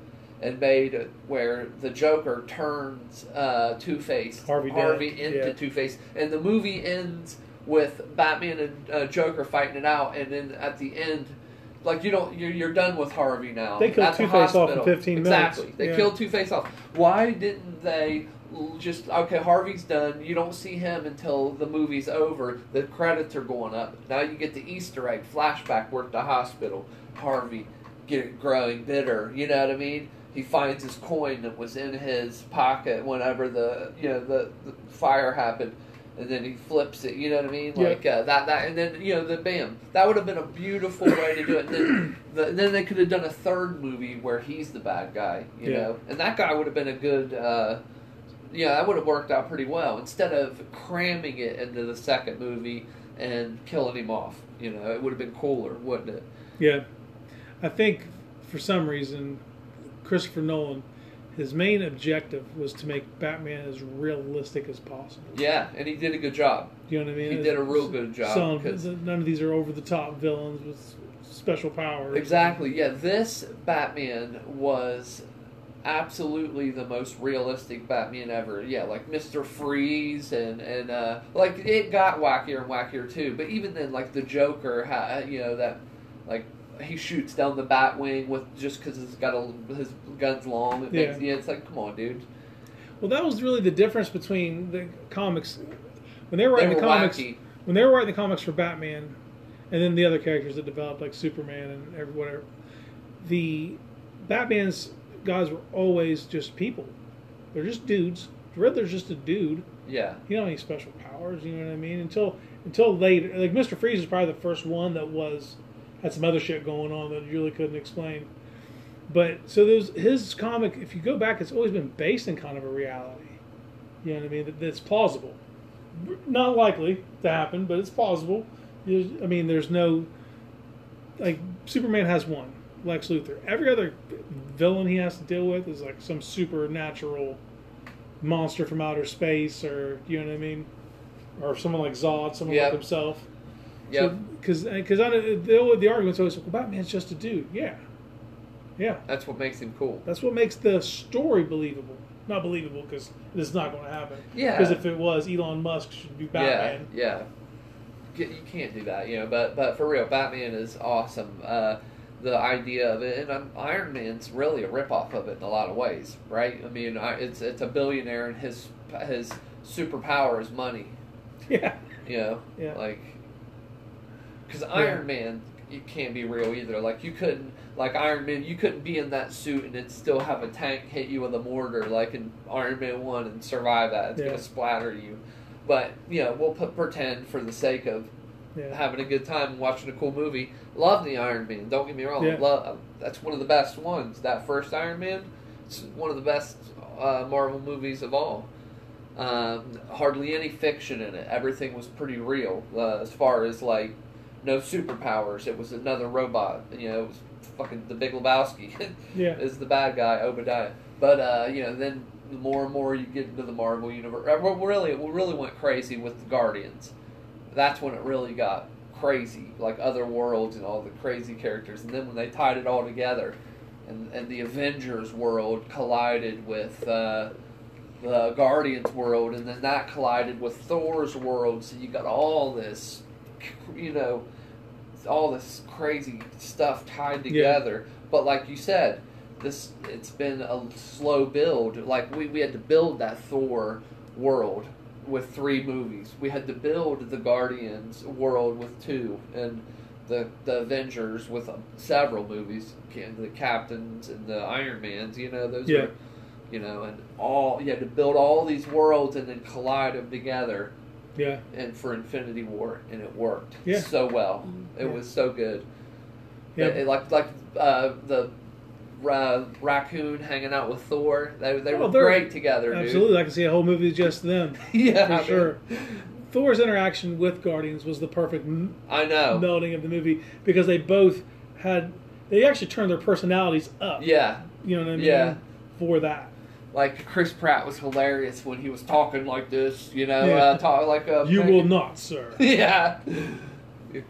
and made it where the Joker turns uh, Two Face Harvey Harvey Dent, into yeah. Two Face, and the movie ends with Batman and uh, Joker fighting it out, and then at the end. Like you don't, you're, you're done with Harvey now. They killed Two-Face off in hospital. 15 minutes. Exactly, they Yeah. killed Two Face off. Why didn't they just okay? Harvey's done. You don't see him until the movie's over. The credits are going up. Now you get the Easter egg flashback. We're at the hospital. Harvey get growing bitter. You know what I mean? He finds his coin that was in his pocket whenever the you know the, the fire happened. And then he flips it, you know what I mean? Yeah. Like uh, that, that, and then you know the bam. That would have been a beautiful way to do it. And then, the, then they could have done a third movie where he's the bad guy, you Yeah. know, and that guy would have been a good. Uh, yeah, that would have worked out pretty well. Instead of cramming it into the second movie and killing him off, you know, it would have been cooler, wouldn't it? Yeah, I think for some reason, Christopher Nolan, his main objective was to make Batman as realistic as possible. Yeah, and he did a good job. You know what I mean? He did a real good job, Some, none of these are over the top villains with special powers. Exactly. Yeah, this Batman was absolutely the most realistic Batman ever. Yeah, like Mister Freeze and and uh, like it got wackier and wackier too. But even then, like the Joker, you know that like he shoots down the bat wing with just because he's got a his gun's long. It makes, Yeah. yeah, it's like come on, dude. Well, that was really the difference between the comics when they were They writing were the comics. wacky. When they were writing the comics for Batman, and then the other characters that developed like Superman and every whatever. The Batman's guys were always just people. They're just dudes. Riddler's just a dude. Yeah. He don't have any special powers. You know what I mean? Until until later, like Mister Freeze is probably the first one that was had some other shit going on that you really couldn't explain. But so there's his comic. If you go back, it's always been based in kind of a reality. You know what I mean? That, that's plausible. Not likely to happen, but it's plausible. There's, I mean, there's no like Superman has one, Lex Luthor. Every other villain he has to deal with is like some supernatural monster from outer space, or you know what I mean, or someone like Zod, someone Yep. like himself. Yep. Because because the, the argument's always like, well, Batman's just a dude. Yeah, yeah. That's what makes him cool. That's what makes the story believable. Not believable because this is not going to happen. Yeah. Because if it was, Elon Musk should be Batman. Yeah, yeah. You can't do that, you know. But but for real, Batman is awesome. Uh, the idea of it, and um, Iron Man's really a ripoff of it in a lot of ways, right? I mean, I, it's it's a billionaire, and his his superpower is money. Yeah. You know, Yeah. like because Iron Man you can't be real either. Like you couldn't, like Iron Man, you couldn't be in that suit and then still have a tank hit you with a mortar like in Iron Man One and survive that. It's Yeah. gonna splatter you. But you know, we'll put, pretend for the sake of Yeah. having a good time and watching a cool movie. Love the Iron Man. Don't get me wrong. Yeah. Love, that's one of the best ones. That first Iron Man, it's one of the best uh, Marvel movies of all. Um, hardly any fiction in it. Everything was pretty real uh, as far as like no superpowers. It was another robot. You know, it was fucking the Big Lebowski Yeah. is the bad guy Obadiah. But uh, you know, then the more and more you get into the Marvel universe, uh, really we really went crazy with the Guardians. That's when it really got crazy, like other worlds and all the crazy characters. And then when they tied it all together, and and the Avengers world collided with. Uh, the Guardians world, and then that collided with Thor's world, so you got all this, you know, all this crazy stuff tied Yeah. together. But like you said, this it's been a slow build. Like we, we had to build that Thor world with three movies. We had to build the Guardians world with two, and the the Avengers with um, several movies. Ca- The Captains and the Iron Mans. You know those Yeah. were, you know, and all you had to build all these worlds and then collide them together Yeah. and for Infinity War, and it worked Yeah. so well. It Yeah. was so good. Yeah. It- it- like like uh, the uh, raccoon hanging out with Thor. They they Oh, were great together, dude. Absolutely. I can see a whole movie just them. yeah, For man. sure. Thor's interaction with Guardians was the perfect m- I know. melding of the movie because they both had they actually turned their personalities up. Yeah, You know what I mean? Yeah. For that. Like Chris Pratt was hilarious when he was talking like this. You know, Yeah. uh, talk like a You will not, sir. yeah.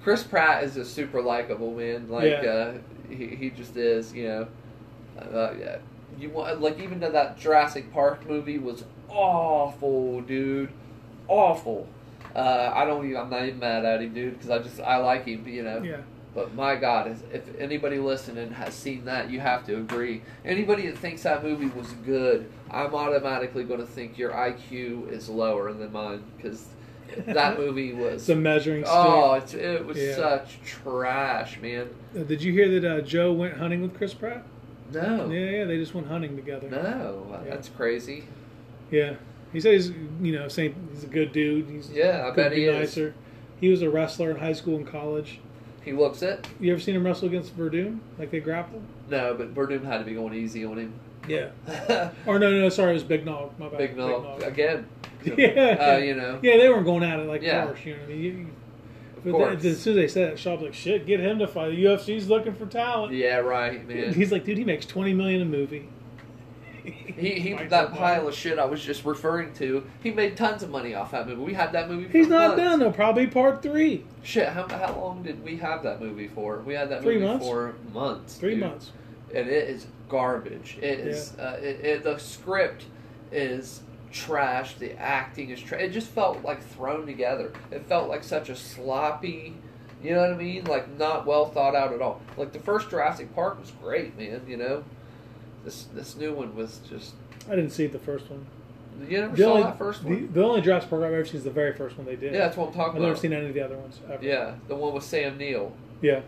Chris Pratt is a super likable man. Like Yeah. uh, he he just is. You know. Uh, yeah. You want like even though that Jurassic Park movie was awful, dude, awful. Uh, I don't even. I'm not even mad at him, dude, because I just I like him. You know. Yeah. But my God, if- if anybody listening has seen that, you have to agree. Anybody that thinks that movie was good, I'm automatically going to think your IQ is lower than mine because that movie was. It's a measuring stick. Oh, it's, it was Yeah. such trash, man. Uh, Did you hear that uh, Joe went hunting with Chris Pratt? No, Yeah, yeah, they just went hunting together. no, Yeah. that's crazy. Yeah. He said he's, you know, saying he's a good dude. He's Yeah, I bet be he is. He was a wrestler in high school and college. He looks it. You ever seen him wrestle against Werdum? Like they grapple? No, but Werdum had to be going easy on him. Yeah. Or no, no, sorry, it was Big Nog. My bad. Big Nog, again. Yeah. Uh, you know, Yeah, they weren't going at it like Yeah. harsh. You know I mean? You- of but course. as soon as they said it, Shaw's like, "Shit, get him to fight. The UFC's looking for talent." yeah, right, man. He's like, "Dude, he makes twenty million a movie." He, he Fights that pile of shit I was just referring to. He made tons of money off that movie. We had that movie. For He's not months. done though. Probably part three. Shit, how, how long did we have that movie for? We had that Three movie months? for months. Three dude. months. and it is garbage. It is. Uh, it, it, the script is trash. The acting is trash. It just felt like thrown together. It felt like such a sloppy. You know what I mean? Like not well thought out at all. Like the first Jurassic Park was great, man. You know, this this new one was just I didn't see the first one. You never The saw only, that first the, one? the only Jurassic Park I've ever seen is the very first one they did. yeah, that's what I'm talking about. I've never seen any of the other ones ever. Yeah, the one with Sam Neill. Yeah.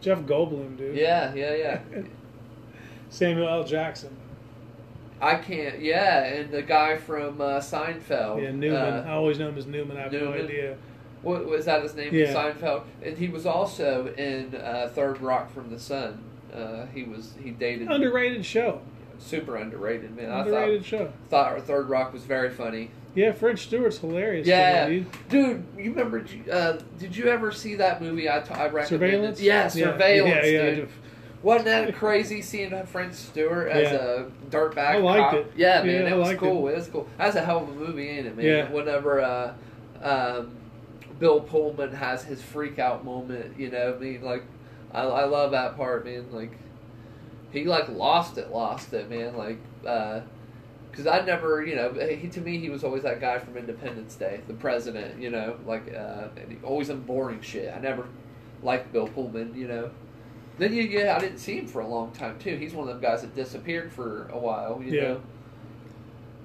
Jeff Goldblum, dude. Yeah, yeah, yeah. Samuel L. Jackson. I can't. Yeah, and the guy from uh, Seinfeld. Yeah, Newman. Uh, I always know him as Newman. I have no idea. what was that? His name? Yeah. Seinfeld, and he was also in uh, Third Rock from the Sun. Uh, he was he dated Underrated show. super underrated man. Underrated show. I thought thought Third Rock was very funny. Yeah, French Stewart's hilarious. Yeah, me, dude. dude, you remember? Uh, did you ever see that movie? I, t- I recommended. Surveillance. Yeah, surveillance, Yeah, yeah, dude. Wasn't that crazy seeing French Stewart as Yeah. a dirtbag? I liked cop? it. Yeah, man, Yeah, it was cool. It. was cool. That's a hell of a movie, ain't it, man? Yeah. Whenever uh, um, Bill Pullman has his freak out moment, you know, I mean, like, I, I love that part, man. Like, he like lost it, lost it, man. Like, because I never, you know, he to me he was always that guy from Independence Day, the president, you know, like, uh, always in boring shit. I never liked Bill Pullman, you know. Then you yeah, I didn't see him for a long time too. He's one of them guys that disappeared for a while, you Yeah. know.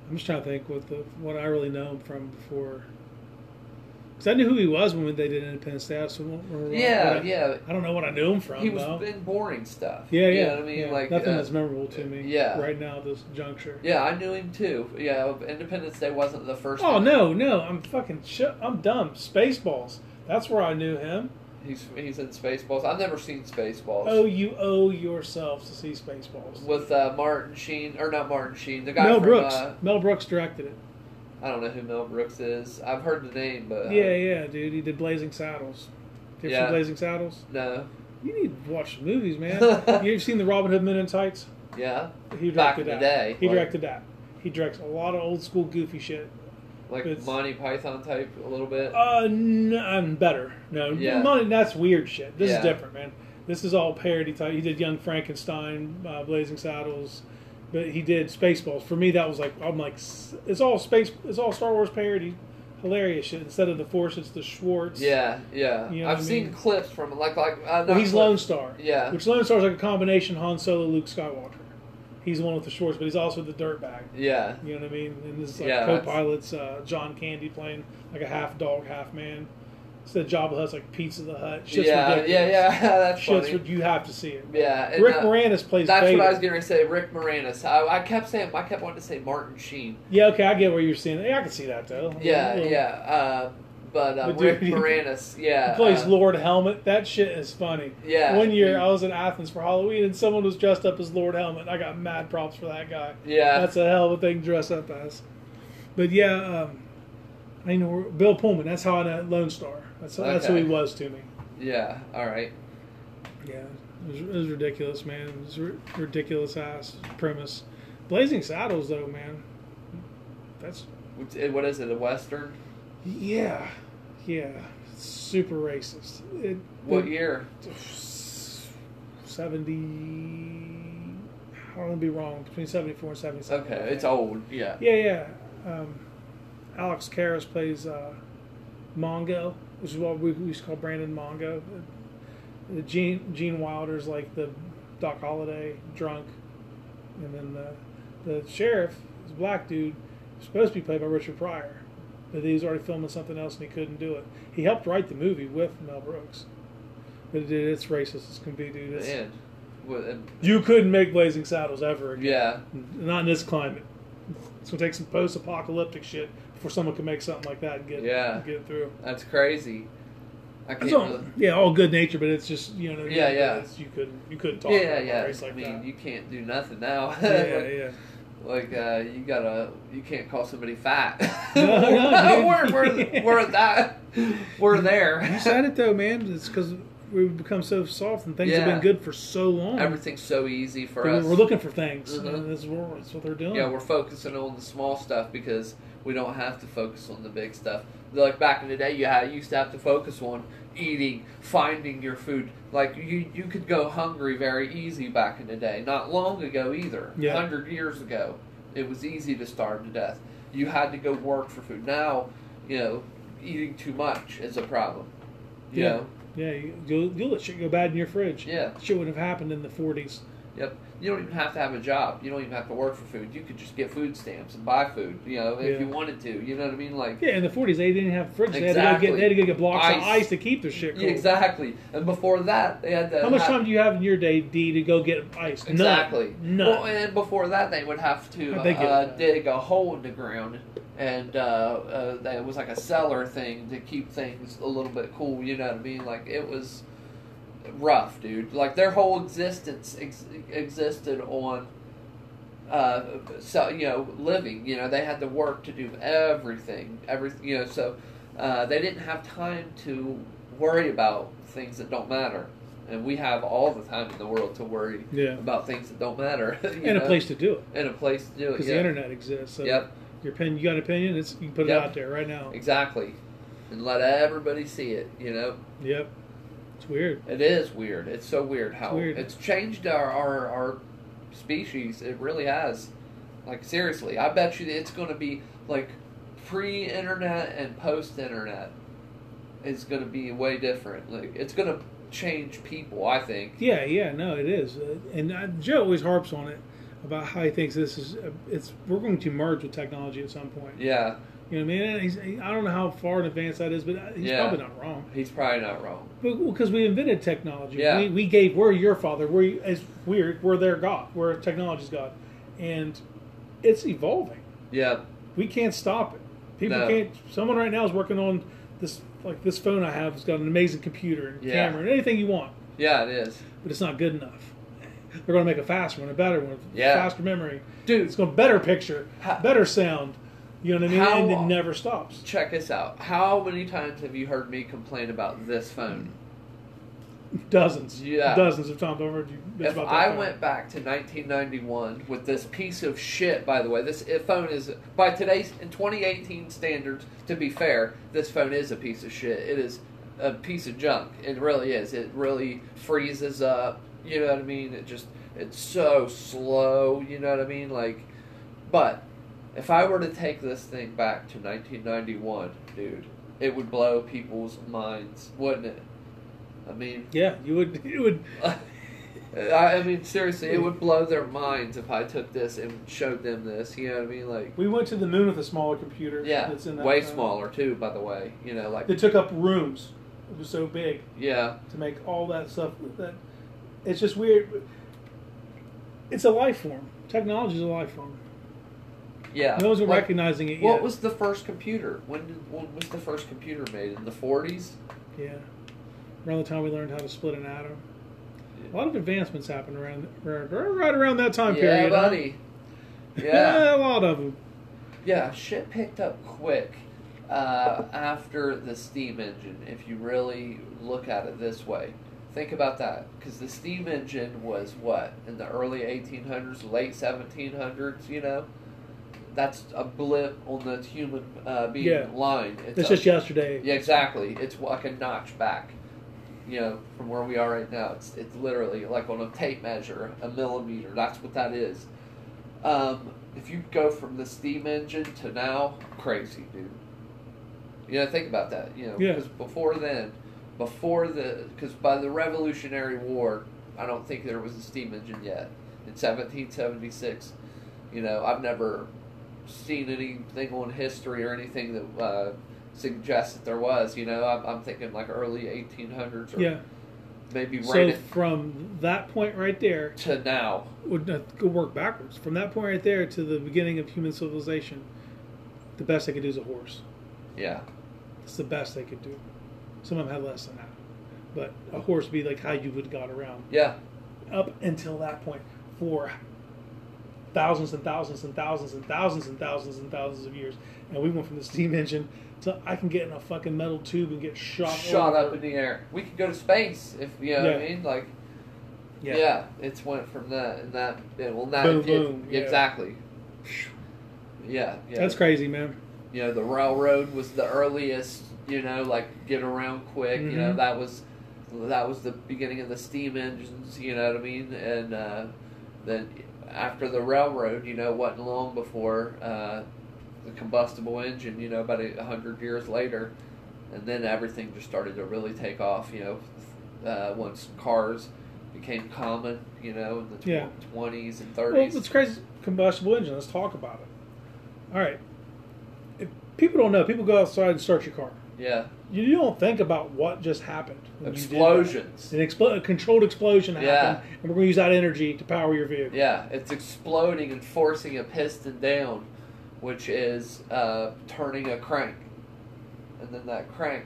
I'm just trying to think what the what I really know him from before. Because I knew who he was when they did Independence Day. I just don't remember Yeah, I, yeah. I don't know what I knew him from. He was though. in boring stuff. Yeah, You yeah. know what I mean? yeah. Like nothing uh, that's memorable to me. yeah. Right now, at this juncture. Yeah, I knew him too. Yeah, Independence Day wasn't the first. Oh no, no! I'm fucking. Sh- I'm dumb. Spaceballs. That's where I knew him. He's he's in Spaceballs. I've never seen Spaceballs. Oh, you owe yourself to see Spaceballs. With uh, Martin Sheen or not Martin Sheen, the guy Mel from Brooks. Uh, Mel Brooks directed it. I don't know who Mel Brooks is. I've heard the name, but uh, yeah, yeah, dude. He did Blazing Saddles. You ever Yeah. seen Blazing Saddles? no, You need to watch the movies, man. you ever seen the Robin Hood Men in Tights? yeah, He Back directed that. day, He like- directed that. He directs a lot of old school goofy shit. like It's- Monty Python type a little bit. Uh, no, I'm better. No, Yeah. no, that's weird shit. This Yeah. is different, man. This is all parody type. He did Young Frankenstein, uh, Blazing Saddles, but he did Spaceballs. For me, that was like I'm like it's all space. It's all Star Wars parody, hilarious shit. Instead of the Force, it's the Schwartz. yeah, yeah. You know I've seen mean? clips from like like uh, Well, he's clips. Lone Star. Yeah. Which Lone Star is like a combination Han Solo, Luke Skywalker. He's the one with the Schwartz, but he's also the dirtbag. Yeah, You know what I mean? And this is like Yeah, co-pilots uh, John Candy playing like a half dog, half man. Of Jabba Hutt's like Pizza the Hut. Shit's yeah, ridiculous. yeah, yeah. That's Shit's funny. you have to see it. yeah, and, Rick uh, Moranis plays That's Vader. what I was going to say. Rick Moranis. I, I kept saying. I kept wanting to say Martin Sheen. Yeah, okay, I get where you're seeing. Yeah, I can see that though. Yeah, Little- yeah. Uh, but uh, But dude, Rick Moranis. Yeah. He plays uh, Lord Helmet. That shit is funny. Yeah. One year I was in Athens for Halloween and someone was dressed up as Lord Helmet. I got mad props for that guy. Yeah. That's a hell of a thing to dress up as. But yeah, um, I know Bill Pullman. That's how I know Lone Star. That's that's who he was to me. yeah. All right. Yeah, it was, it was ridiculous, man. It was a ridiculous ass premise. Blazing Saddles, though, man. That's eh, What is it? A western? yeah, yeah. Super racist. It, What it- year? Seventy. I don't want to be wrong. Between seventy-four and seventy-seven. Okay, it's old. Yeah. Yeah, yeah. Um, Alex Karras plays uh, Mongo, which is what we used to call Brandon Mongo. Gene Gene Wilder's like the Doc Holliday drunk, and then the the sheriff is a black dude, supposed to be played by Richard Pryor, but he was already filming something else and he couldn't do it. He helped write the movie with Mel Brooks, but it, it's racist as can be, dude. It's, Man. And- you couldn't make Blazing Saddles ever again. yeah. Not in this climate. It's gonna take some post-apocalyptic shit before someone can make something like that and get Yeah. get it through. That's crazy. I can't. All, really- yeah, all good nature, but it's just you know. Yeah, yeah. it's- You couldn't you couldn't talk yeah, about yeah. race like I mean, that. you can't do nothing now. yeah, yeah. Yeah. Like uh, you gotta, you can't call somebody fat. No, no, we're, we're, we're that. We're there. You said it though, man. It's because we've become so soft and things have been good for so long. Everything's so easy for us. we're looking for things. Mhm. and that's, what, that's what they're doing. Yeah, we're focusing on the small stuff because we don't have to focus on the big stuff. Like back in the day, you had, used to have to focus on eating, finding your food. Like you, you could go hungry very easy back in the day. Not long ago either. Yeah. Hundred years ago, it was easy to starve to death. You had to go work for food. Now, you know, eating too much is a problem. You Yeah. know? Yeah, you, you'll, you'll let shit go bad in your fridge. Yeah. Shit would have happened in the 40s Yep. You don't even have to have a job. You don't even have to work for food. You could just get food stamps and buy food. You know, if Yeah. you wanted to. You know what I mean? Like Yeah, in the 40s, they didn't have fridges. They, had to go Exactly. get, they had to go get blocks of Ice. ice to keep their shit cold. Yeah, exactly. And before that, they had to. How much have- time do you have in your day, D, to go get ice? Exactly. None. Well, and before that, they would have to How'd they get uh, dig a hole in the ground, and uh, uh, that it was like a cellar thing to keep things a little bit cool. You know what I mean? Like it was rough, dude. Like their whole existence ex- existed on. Uh, so you know, living. You know, they had to work to do everything. Everything. You know, so uh, they didn't have time to worry about things that don't matter. And we have all the time in the world to worry Yeah. about things that don't matter. And a place to do it. and a place to do it. Because Yeah. the internet exists. So Yep, your opinion, you got an opinion, it's, you can put Yep. it out there right now. exactly. And let everybody see it. You know, Yep. It's weird. it is weird. It's so weird how weird. it's changed our, our our species. It really has. Like seriously, I bet you that it's going to be like pre-internet and post-internet is going to be way different. Like it's going to change people. I think. Yeah, yeah, no, it is. Uh, and uh, Joe always harps on it about how he thinks this is, uh, it's, we're going to merge with technology at some point. Yeah, You know what I mean? He's, he, I don't know how far in advance that is, but uh, he's Yeah. probably not wrong. he's probably not wrong. Because we invented technology. Yeah. We, we gave, we're your father. We're, as weird, we're their God. We're technology's God. And it's evolving. Yeah, We can't stop it. People No. can't, someone right now is working on this, like this phone I have has got an amazing computer and Yeah. camera and anything you want, yeah, it is, but it's not good enough. They're going to make a faster one, a better one, Yeah. faster memory. dude. It's going to better picture, better sound. You know what I mean? How- and it never stops. Check this out. How many times have you heard me complain about this phone? Dozens, Yeah. dozens of times I've heard you. If I phone. went back to 1991 with this piece of shit, by the way, this phone is by today's in 2018 standards. To be fair, this phone is a piece of shit. It is a piece of junk. It really is. It really freezes up. You know what I mean? It just it's so slow. You know what I mean? Like, but if I were to take this thing back to 1991, dude, it would blow people's minds, wouldn't it? I mean, yeah, you would. You would. I mean, seriously, it would blow their minds if I took this and showed them this. You know what I mean? Like, We went to the moon with a smaller computer. yeah, that's in that way smaller too. By the way, you know, like, They took up rooms. It was so big yeah, to make all that stuff. That it's just weird. It's a life form. Technology is a life form. Yeah. No one's Like, recognizing it What was the first computer? When did when was the first computer made? In the 40s? Yeah. Around the time we learned how to split an atom. A lot of advancements happened around right, around that time yeah, period. huh? buddy. Yeah. a lot of them. Yeah, shit picked up quick uh, after the steam engine. If you really look at it this way, think about that. Because the steam engine was what in the early 1800s, late 1700s. You know, that's a blip on the human uh, being Yeah. line. It's a- just yesterday. yeah, exactly. It's like a notch back. You know, from where we are right now, it's it's literally like on a tape measure, a millimeter. That's what that is. Um, if you go from the steam engine to now, crazy, dude. You know, think about that. You know, Yeah. because before then, before the, because by the Revolutionary War, I don't think there was a steam engine yet. In 1776, you know, I've never seen anything on history or anything that uh, suggests that there was. You know, I'm, I'm thinking like early 1800s or Yeah. maybe So right from that point right there, to now. would not go work backwards. From that point right there to the beginning of human civilization, the best they could do is a horse. Yeah, It's the best they could do. Some of them had less than that, but a horse would be like how you would got around yeah, up until that point for thousands and thousands and thousands and thousands and thousands and thousands of years. And we went from the steam engine to I can get in a fucking metal tube and get shot shot over. up in the air. We could go to space if you know what I mean. Like, yeah. yeah. it's went from that and that. Yeah, well, that Boom, it boom, yeah. exactly. Yeah, yeah. That's crazy, man. you know the railroad was the earliest you know like get around quick you know Mhm. that was that was the beginning of the steam engines you know what i mean and uh, then after the railroad you know wasn't long before uh, the combustible engine you know about a hundred years later and then everything just started to really take off you know uh, once cars became common, you know, in the tw- Yeah. 20s and 30s. Well, 30s. it's crazy. Combustible engine. Let's talk about it. All right. If people don't know, people go outside and start your car. yeah. You don't think about what just happened. you that. Explosions. An expl- a controlled explosion happened, Yeah. and we're going to use that energy to power your vehicle. Yeah, it's exploding and forcing a piston down, which is uh, turning a crank. And then that crank,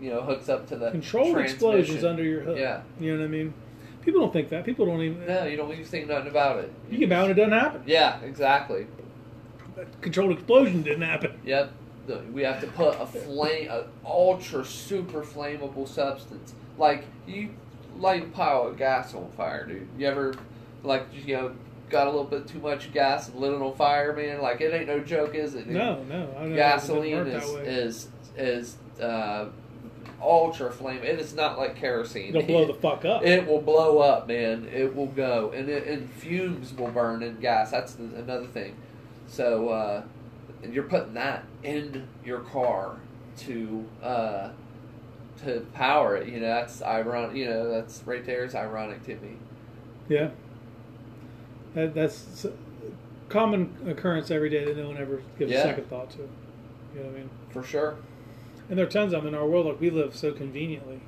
you know, hooks up to the Controlled explosions under your hood. Yeah. You know what I mean? People don't think that. People don't even. No, you don't even think nothing about it. You get mad when it doesn't happen. Yeah, exactly. Controlled explosion didn't happen. Yep. The, we have to put a flame, an ultra super flammable substance. Like you light a pile of gas on fire, dude. You ever, like, you know, got a little bit too much gas and lit it on fire, man? Like it ain't no joke, is it? dude? No, no. I don't Gasoline. Is way. is is uh, ultra flame. It is not like kerosene. It'll blow the fuck up. It will blow up, man. It will go, and it, and fumes will burn in gas. That's the, another thing. So uh, you're putting that in your car to uh, to power it. You know, that's ironic. You know, that's right there is ironic to me. Yeah. That, that's a common occurrence every day that no one ever gives Yeah. a second thought to. You know what I mean? For sure. And there are tons of them in our world. Like we live so conveniently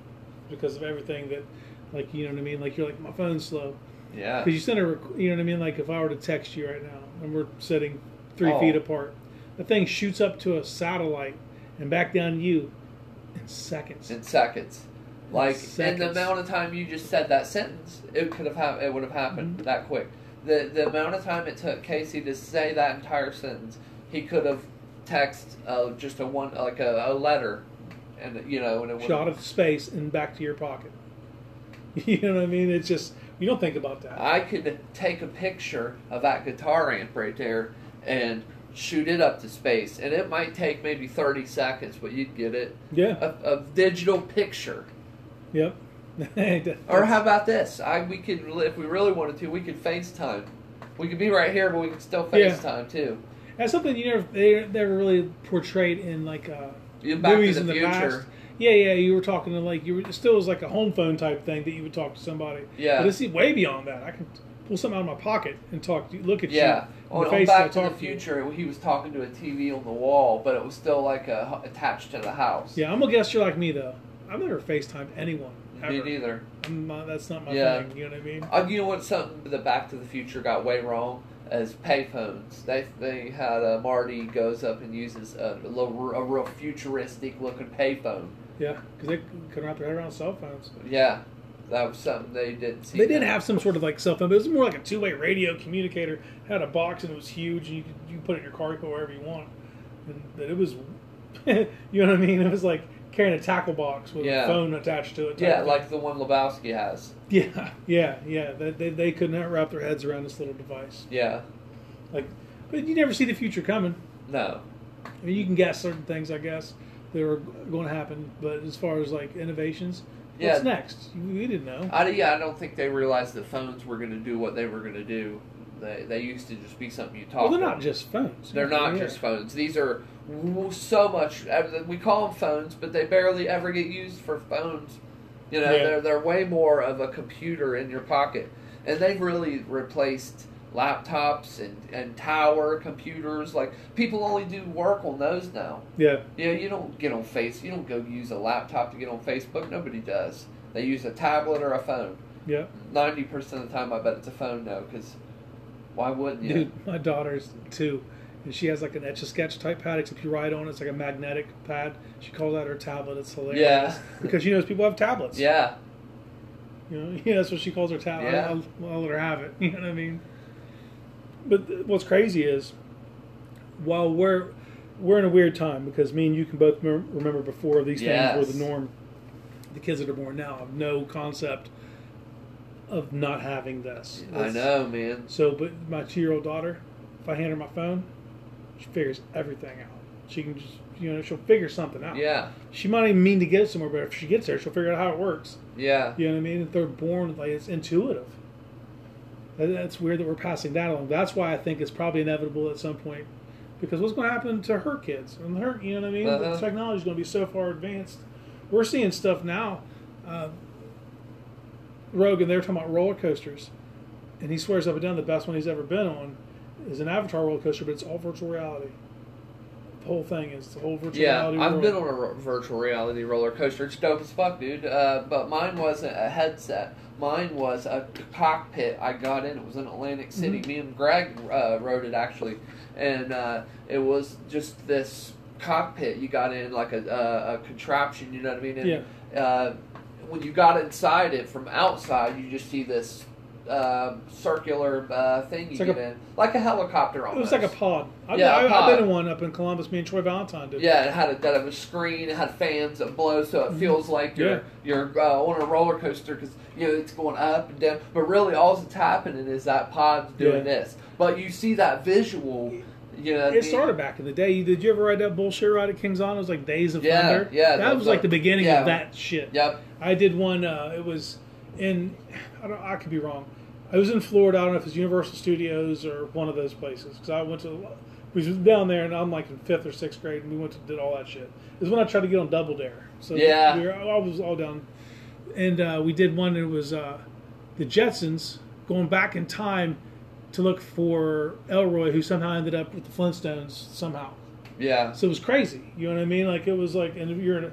because of everything that, like you know what I mean. Like you're like my phone's slow Yeah. because you send a, rec- you know what I mean. Like if I were to text you right now and we're sitting three Oh. feet apart, the thing shoots up to a satellite and back down to you in seconds. in seconds. Like in the amount of time you just said that sentence, it could have hap- it would have happened Mm-hmm. that quick. The the amount of time it took Casey to say that entire sentence, he could have text uh, just a one like a, a letter, and you know, and it Shot of space and back to your pocket. You know what I mean? It's just you don't think about that. I could take a picture of that guitar amp right there and shoot it up to space, and it might take maybe thirty seconds, but you'd get it yeah. a, a digital picture. Yep. Or how about this? I we could if we really wanted to, we could FaceTime. We could be right here, but we could still Yeah. FaceTime too. That's something you never they never really portrayed in like uh, You Back to movies the in the Future. past. Yeah, yeah, you were talking to like you were it still was like a home phone type thing that you would talk to somebody. Yeah. but it's way beyond that. I can pull something out of my pocket and talk to you, look at Yeah, you, in on, the on face Back to the. Future, he was talking to a TV on the wall, but it was still like a, attached to the house. Yeah, I'm gonna guess you're like me though. I've never FaceTimed anyone. me neither. That's not my Yeah. thing. You know what I mean? Uh, you know what? Something the Back to the Future got way wrong is payphones. They they had uh, Marty goes up and uses a, a, little, a real futuristic looking payphone. Yeah, because they couldn't wrap their head around cell phones. Yeah, that was something they didn't see. They did have some sort of like cell phone, but it was more like a two-way radio communicator. It had a box and it was huge, and you could, you could put it in your car, you go wherever you want. And but it was, you know what I mean? It was like carrying a tackle box with Yeah. a phone attached to it. Yeah, thing. like the one Lebowski has. yeah, yeah, yeah. They, they they could not wrap their heads around this little device. Yeah. Like, but you never see the future coming. No. I mean, you can guess certain things, I guess, that are going to happen. But as far as like innovations, Yeah. what's next? We didn't know. I, yeah, I don't think they realized that phones were going to do what they were going to do. They, they used to just be something you talk Well, they're on. not just phones. They're not Yeah. just phones. These are so much. uh, We call them phones, but they barely ever get used for phones. You know, Yeah. they're they're way more of a computer in your pocket, and they've really replaced laptops and and tower computers. Like people only do work on those now. Yeah, You know, you don't get on face. You don't go use a laptop to get on Facebook. Nobody does. They use a tablet or a phone. yeah. Ninety percent of the time, I bet it's a phone now. Because why wouldn't you? Dude, my daughter's two, and she has like an etch a sketch type pad, except you write on it. It's like a magnetic pad. She calls that her tablet. It's hilarious. Yeah. because she knows people have tablets. Yeah, You know, yeah, that's what she calls her tablet. Yeah. I'll, I'll let her have it. You know what I mean? But what's crazy is, while we're we're in a weird time because me and you can both remember before these Yes. things were the norm. The kids that are born now have no concept of not having this. I know, man. So, but my two-year-old daughter, if I hand her my phone, she figures everything out. She can just, you know, she'll figure something out. Yeah, She might even mean to get somewhere, but if she gets there, she'll figure out how it works. yeah, You know what I mean? If they're born like it's intuitive. That- That's weird that we're passing that along. That's why I think it's probably inevitable at some point, because what's going to happen to her kids and her? You know what I mean? Uh-huh. The technology is going to be so far advanced. We're seeing stuff now. Uh, and they're talking about roller coasters, and he swears up and down the best one he's ever been on is an Avatar roller coaster, but it's all virtual reality. Whole thing is the whole virtual Yeah, reality. I've world. been on a virtual reality roller coaster. It's dope as fuck, dude. Uh, but mine wasn't a headset. Mine was a cockpit. I got in. It was in Atlantic City. Mhm. Me and Greg uh, rode it actually, and uh, it was just this cockpit. You got in like a, a, a contraption. You know what I mean? And, Yeah. Uh, when you got inside it from outside, you just see this uh, circular uh, thing you like get a- in, like a helicopter It was like a pod. I've, Yeah, a I, I've been in one up in Columbus. Me and Troy Valentine did. Yeah, it had a, that had a screen. It had fans that blow, so it Mhm. feels like you're Yeah. you're uh, on a roller coaster because you know it's going up and down. But really, all that's happening is that pod's doing Yeah. this. But you see that visual. You know, It mean? started back in the day. Did you ever ride that bullshit ride at King's Island? It was like Days of Yeah, Thunder. yeah, That the- was like the beginning yeah. of that shit. Yep. I did one. Uh, it was in. I don't. I could be wrong. I was in Florida. I don't know if it's Universal Studios or one of those places because I went to. We was down there, and I'm like in fifth or sixth grade, and we went to did all that shit. It was when I tried to get on Double Dare. So Yeah. we were, I was all down, and uh, we did one. It was uh, the Jetsons going back in time to look for Elroy, who somehow ended up with the Flintstones somehow. Yeah. So it was crazy. You know what I mean? Like it was like, and you're in a,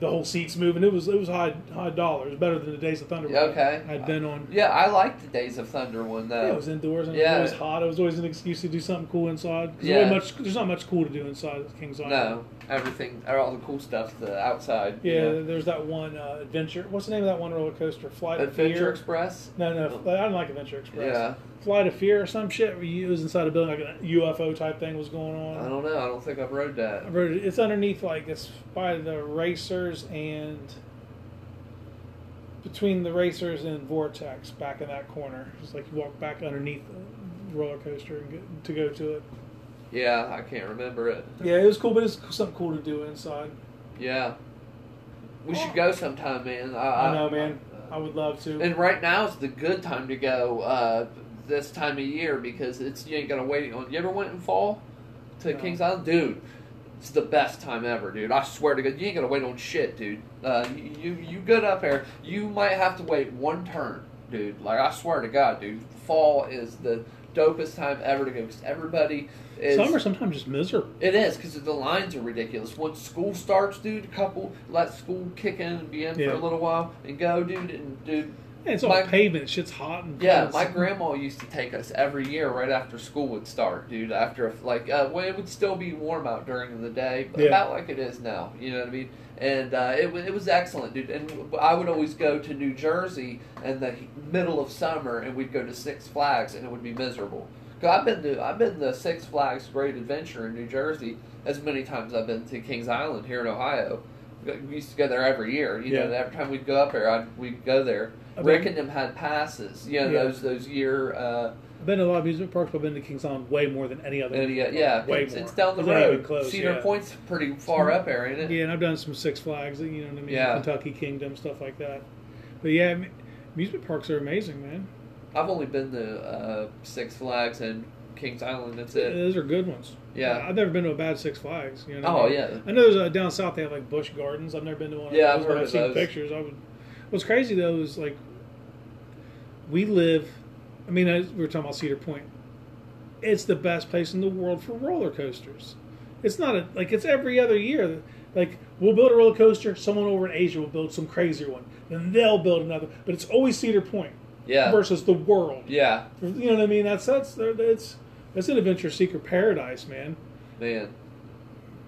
the whole seats moving. It was it was high high dollar. It was better than the Days of Thunder. One okay. I'd been on. Yeah, I liked the Days of Thunder one though. Yeah, it was indoors and Yeah. it was hot. It was always an excuse to do something cool inside. Yeah. much, there's not much cool to do inside of King's Island. no, everything, or all the cool stuff, the outside. you Yeah, know. there's that one uh, adventure. What's the name of that one roller coaster? Flight of Adventure Fear. Express. No, no, I don't like Adventure Express. Yeah. Flight of Fear or some shit. Where you, it was inside a building, like a UFO type thing was going on. I don't know. I don't think I've rode that. I wrote it. It's underneath, like it's by the racers and between the racers and Vortex, back in that corner. It's like you walk back underneath the roller coaster and get to go to it. Yeah, I can't remember it. Yeah, it was cool, but it's something cool to do inside. Yeah. We should go sometime, man. I, I know, man. I would love to. And right now is the good time to go uh, this time of year because it's you ain't gonna wait on. You ever went in fall to No. Kings Island, dude? It's the best time ever, dude. I swear to God, you ain't gonna wait on shit, dude. Uh, you you get up there, you might have to wait one turn, dude. Like I swear to God, dude. Fall is the dopest time ever to go because everybody is. Are sometimes just miserable. It is because the lines are ridiculous. Once school starts, dude, a couple let school kick in and be in Yeah. for a little while and go, dude, and dude. And it's all My- pavement. Shit's hot and Yeah, my grandma used to take us every year right after school would start, dude. After like, uh, when it would still be warm out during the day, but Yeah. about like it is now. You know what I mean? And uh, it it was excellent, dude. And I would always go to New Jersey in the middle of summer, and we'd go to Six Flags, and it would be miserable. I've been to I've been to Six Flags Great Adventure in New Jersey as many times I've been to Kings Island here in Ohio. We used to go there every year. You know, every time we'd go up there, I'd, we'd go there. I mean- Rick and them had passes. You know, Yeah. those those year. Uh, I've been to a lot of amusement parks, but I've been to Kings Island way more than any other. and yeah, yeah, way it's, more. it's down the road. close, Cedar yeah. Point's pretty far up there, ain't it? Yeah, and I've done some Six Flags, you know what I mean? Yeah. Kentucky Kingdom, stuff like that. But yeah, amusement parks are amazing, man. I've only been to uh, Six Flags and Kings Island. That's it. Those are good ones. Yeah. I've never been to a bad Six Flags. You know what I Oh mean? yeah. I know there's a, down south they have like Busch Gardens. I've never been to one. Yeah, of I've heard I've of seen those. pictures. I would. What's crazy though is like we live. I mean, I, we were talking about Cedar Point. It's the best place in the world for roller coasters. It's not a, like it's every other year. Like we'll build a roller coaster. Someone over in Asia will build some crazier one. Then they'll build another. But it's always Cedar Point Yeah. versus the world. Yeah, You know what I mean? That's that's it's it's an adventure seeker paradise, man. man.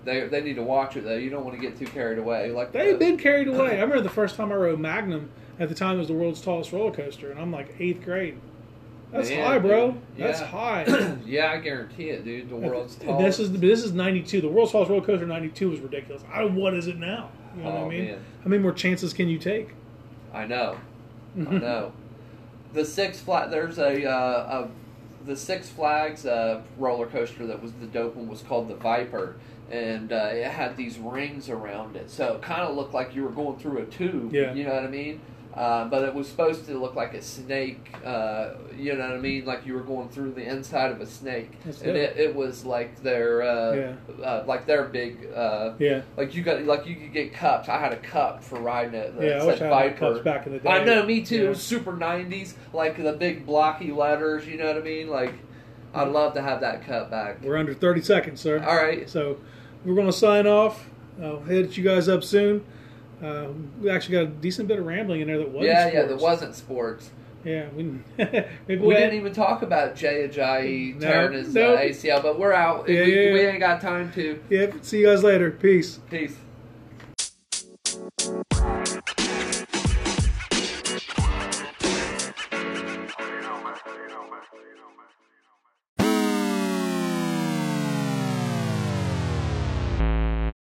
They they need to watch it though. You don't want to get too carried away. Like They've the- been carried away. I remember the first time I rode Magnum. At the time, it was the world's tallest roller coaster, and I'm like eighth grade. That's Man, high, bro. dude. That's Yeah. high. yeah, I guarantee it, dude. The world's tallest. this is this is '92. The world's tallest roller coaster '92 was ridiculous. I, what is it now? You know what Oh, I mean? man. How many more chances can you take? I know. I mm-hmm. know. The Six Flag. There's a, uh, a the Six Flags uh, roller coaster that was the dope one was called the Viper, and uh, it had these rings around it, so it kind of looked like you were going through a tube. Yeah. You know what I mean? Uh, but it was supposed to look like a snake, uh, you know what I mean? Like you were going through the inside of a snake, That's and it, it was like their, uh, Yeah. uh, like their big, uh, Yeah, like you got, like you could get cups. I had a cup for riding it. That yeah. I wish I had cups back in the day. I know, me too. Yeah. It was super '90s, like the big blocky letters. You know what I mean? Like, I'd love to have that cup back. We're under 30 seconds, sir. All right. So we're going to sign off. I'll hit you guys up soon. Uh, we actually got a decent bit of rambling in there that wasn't yeah, yeah. There sports. wasn't sports. Yeah, we, maybe We didn't even talk about Jay Ajayi No, tearing his no. uh, ACL, but we're out. Yeah, we, yeah, we ain't got time to. Yep. See you guys later. Peace. Peace.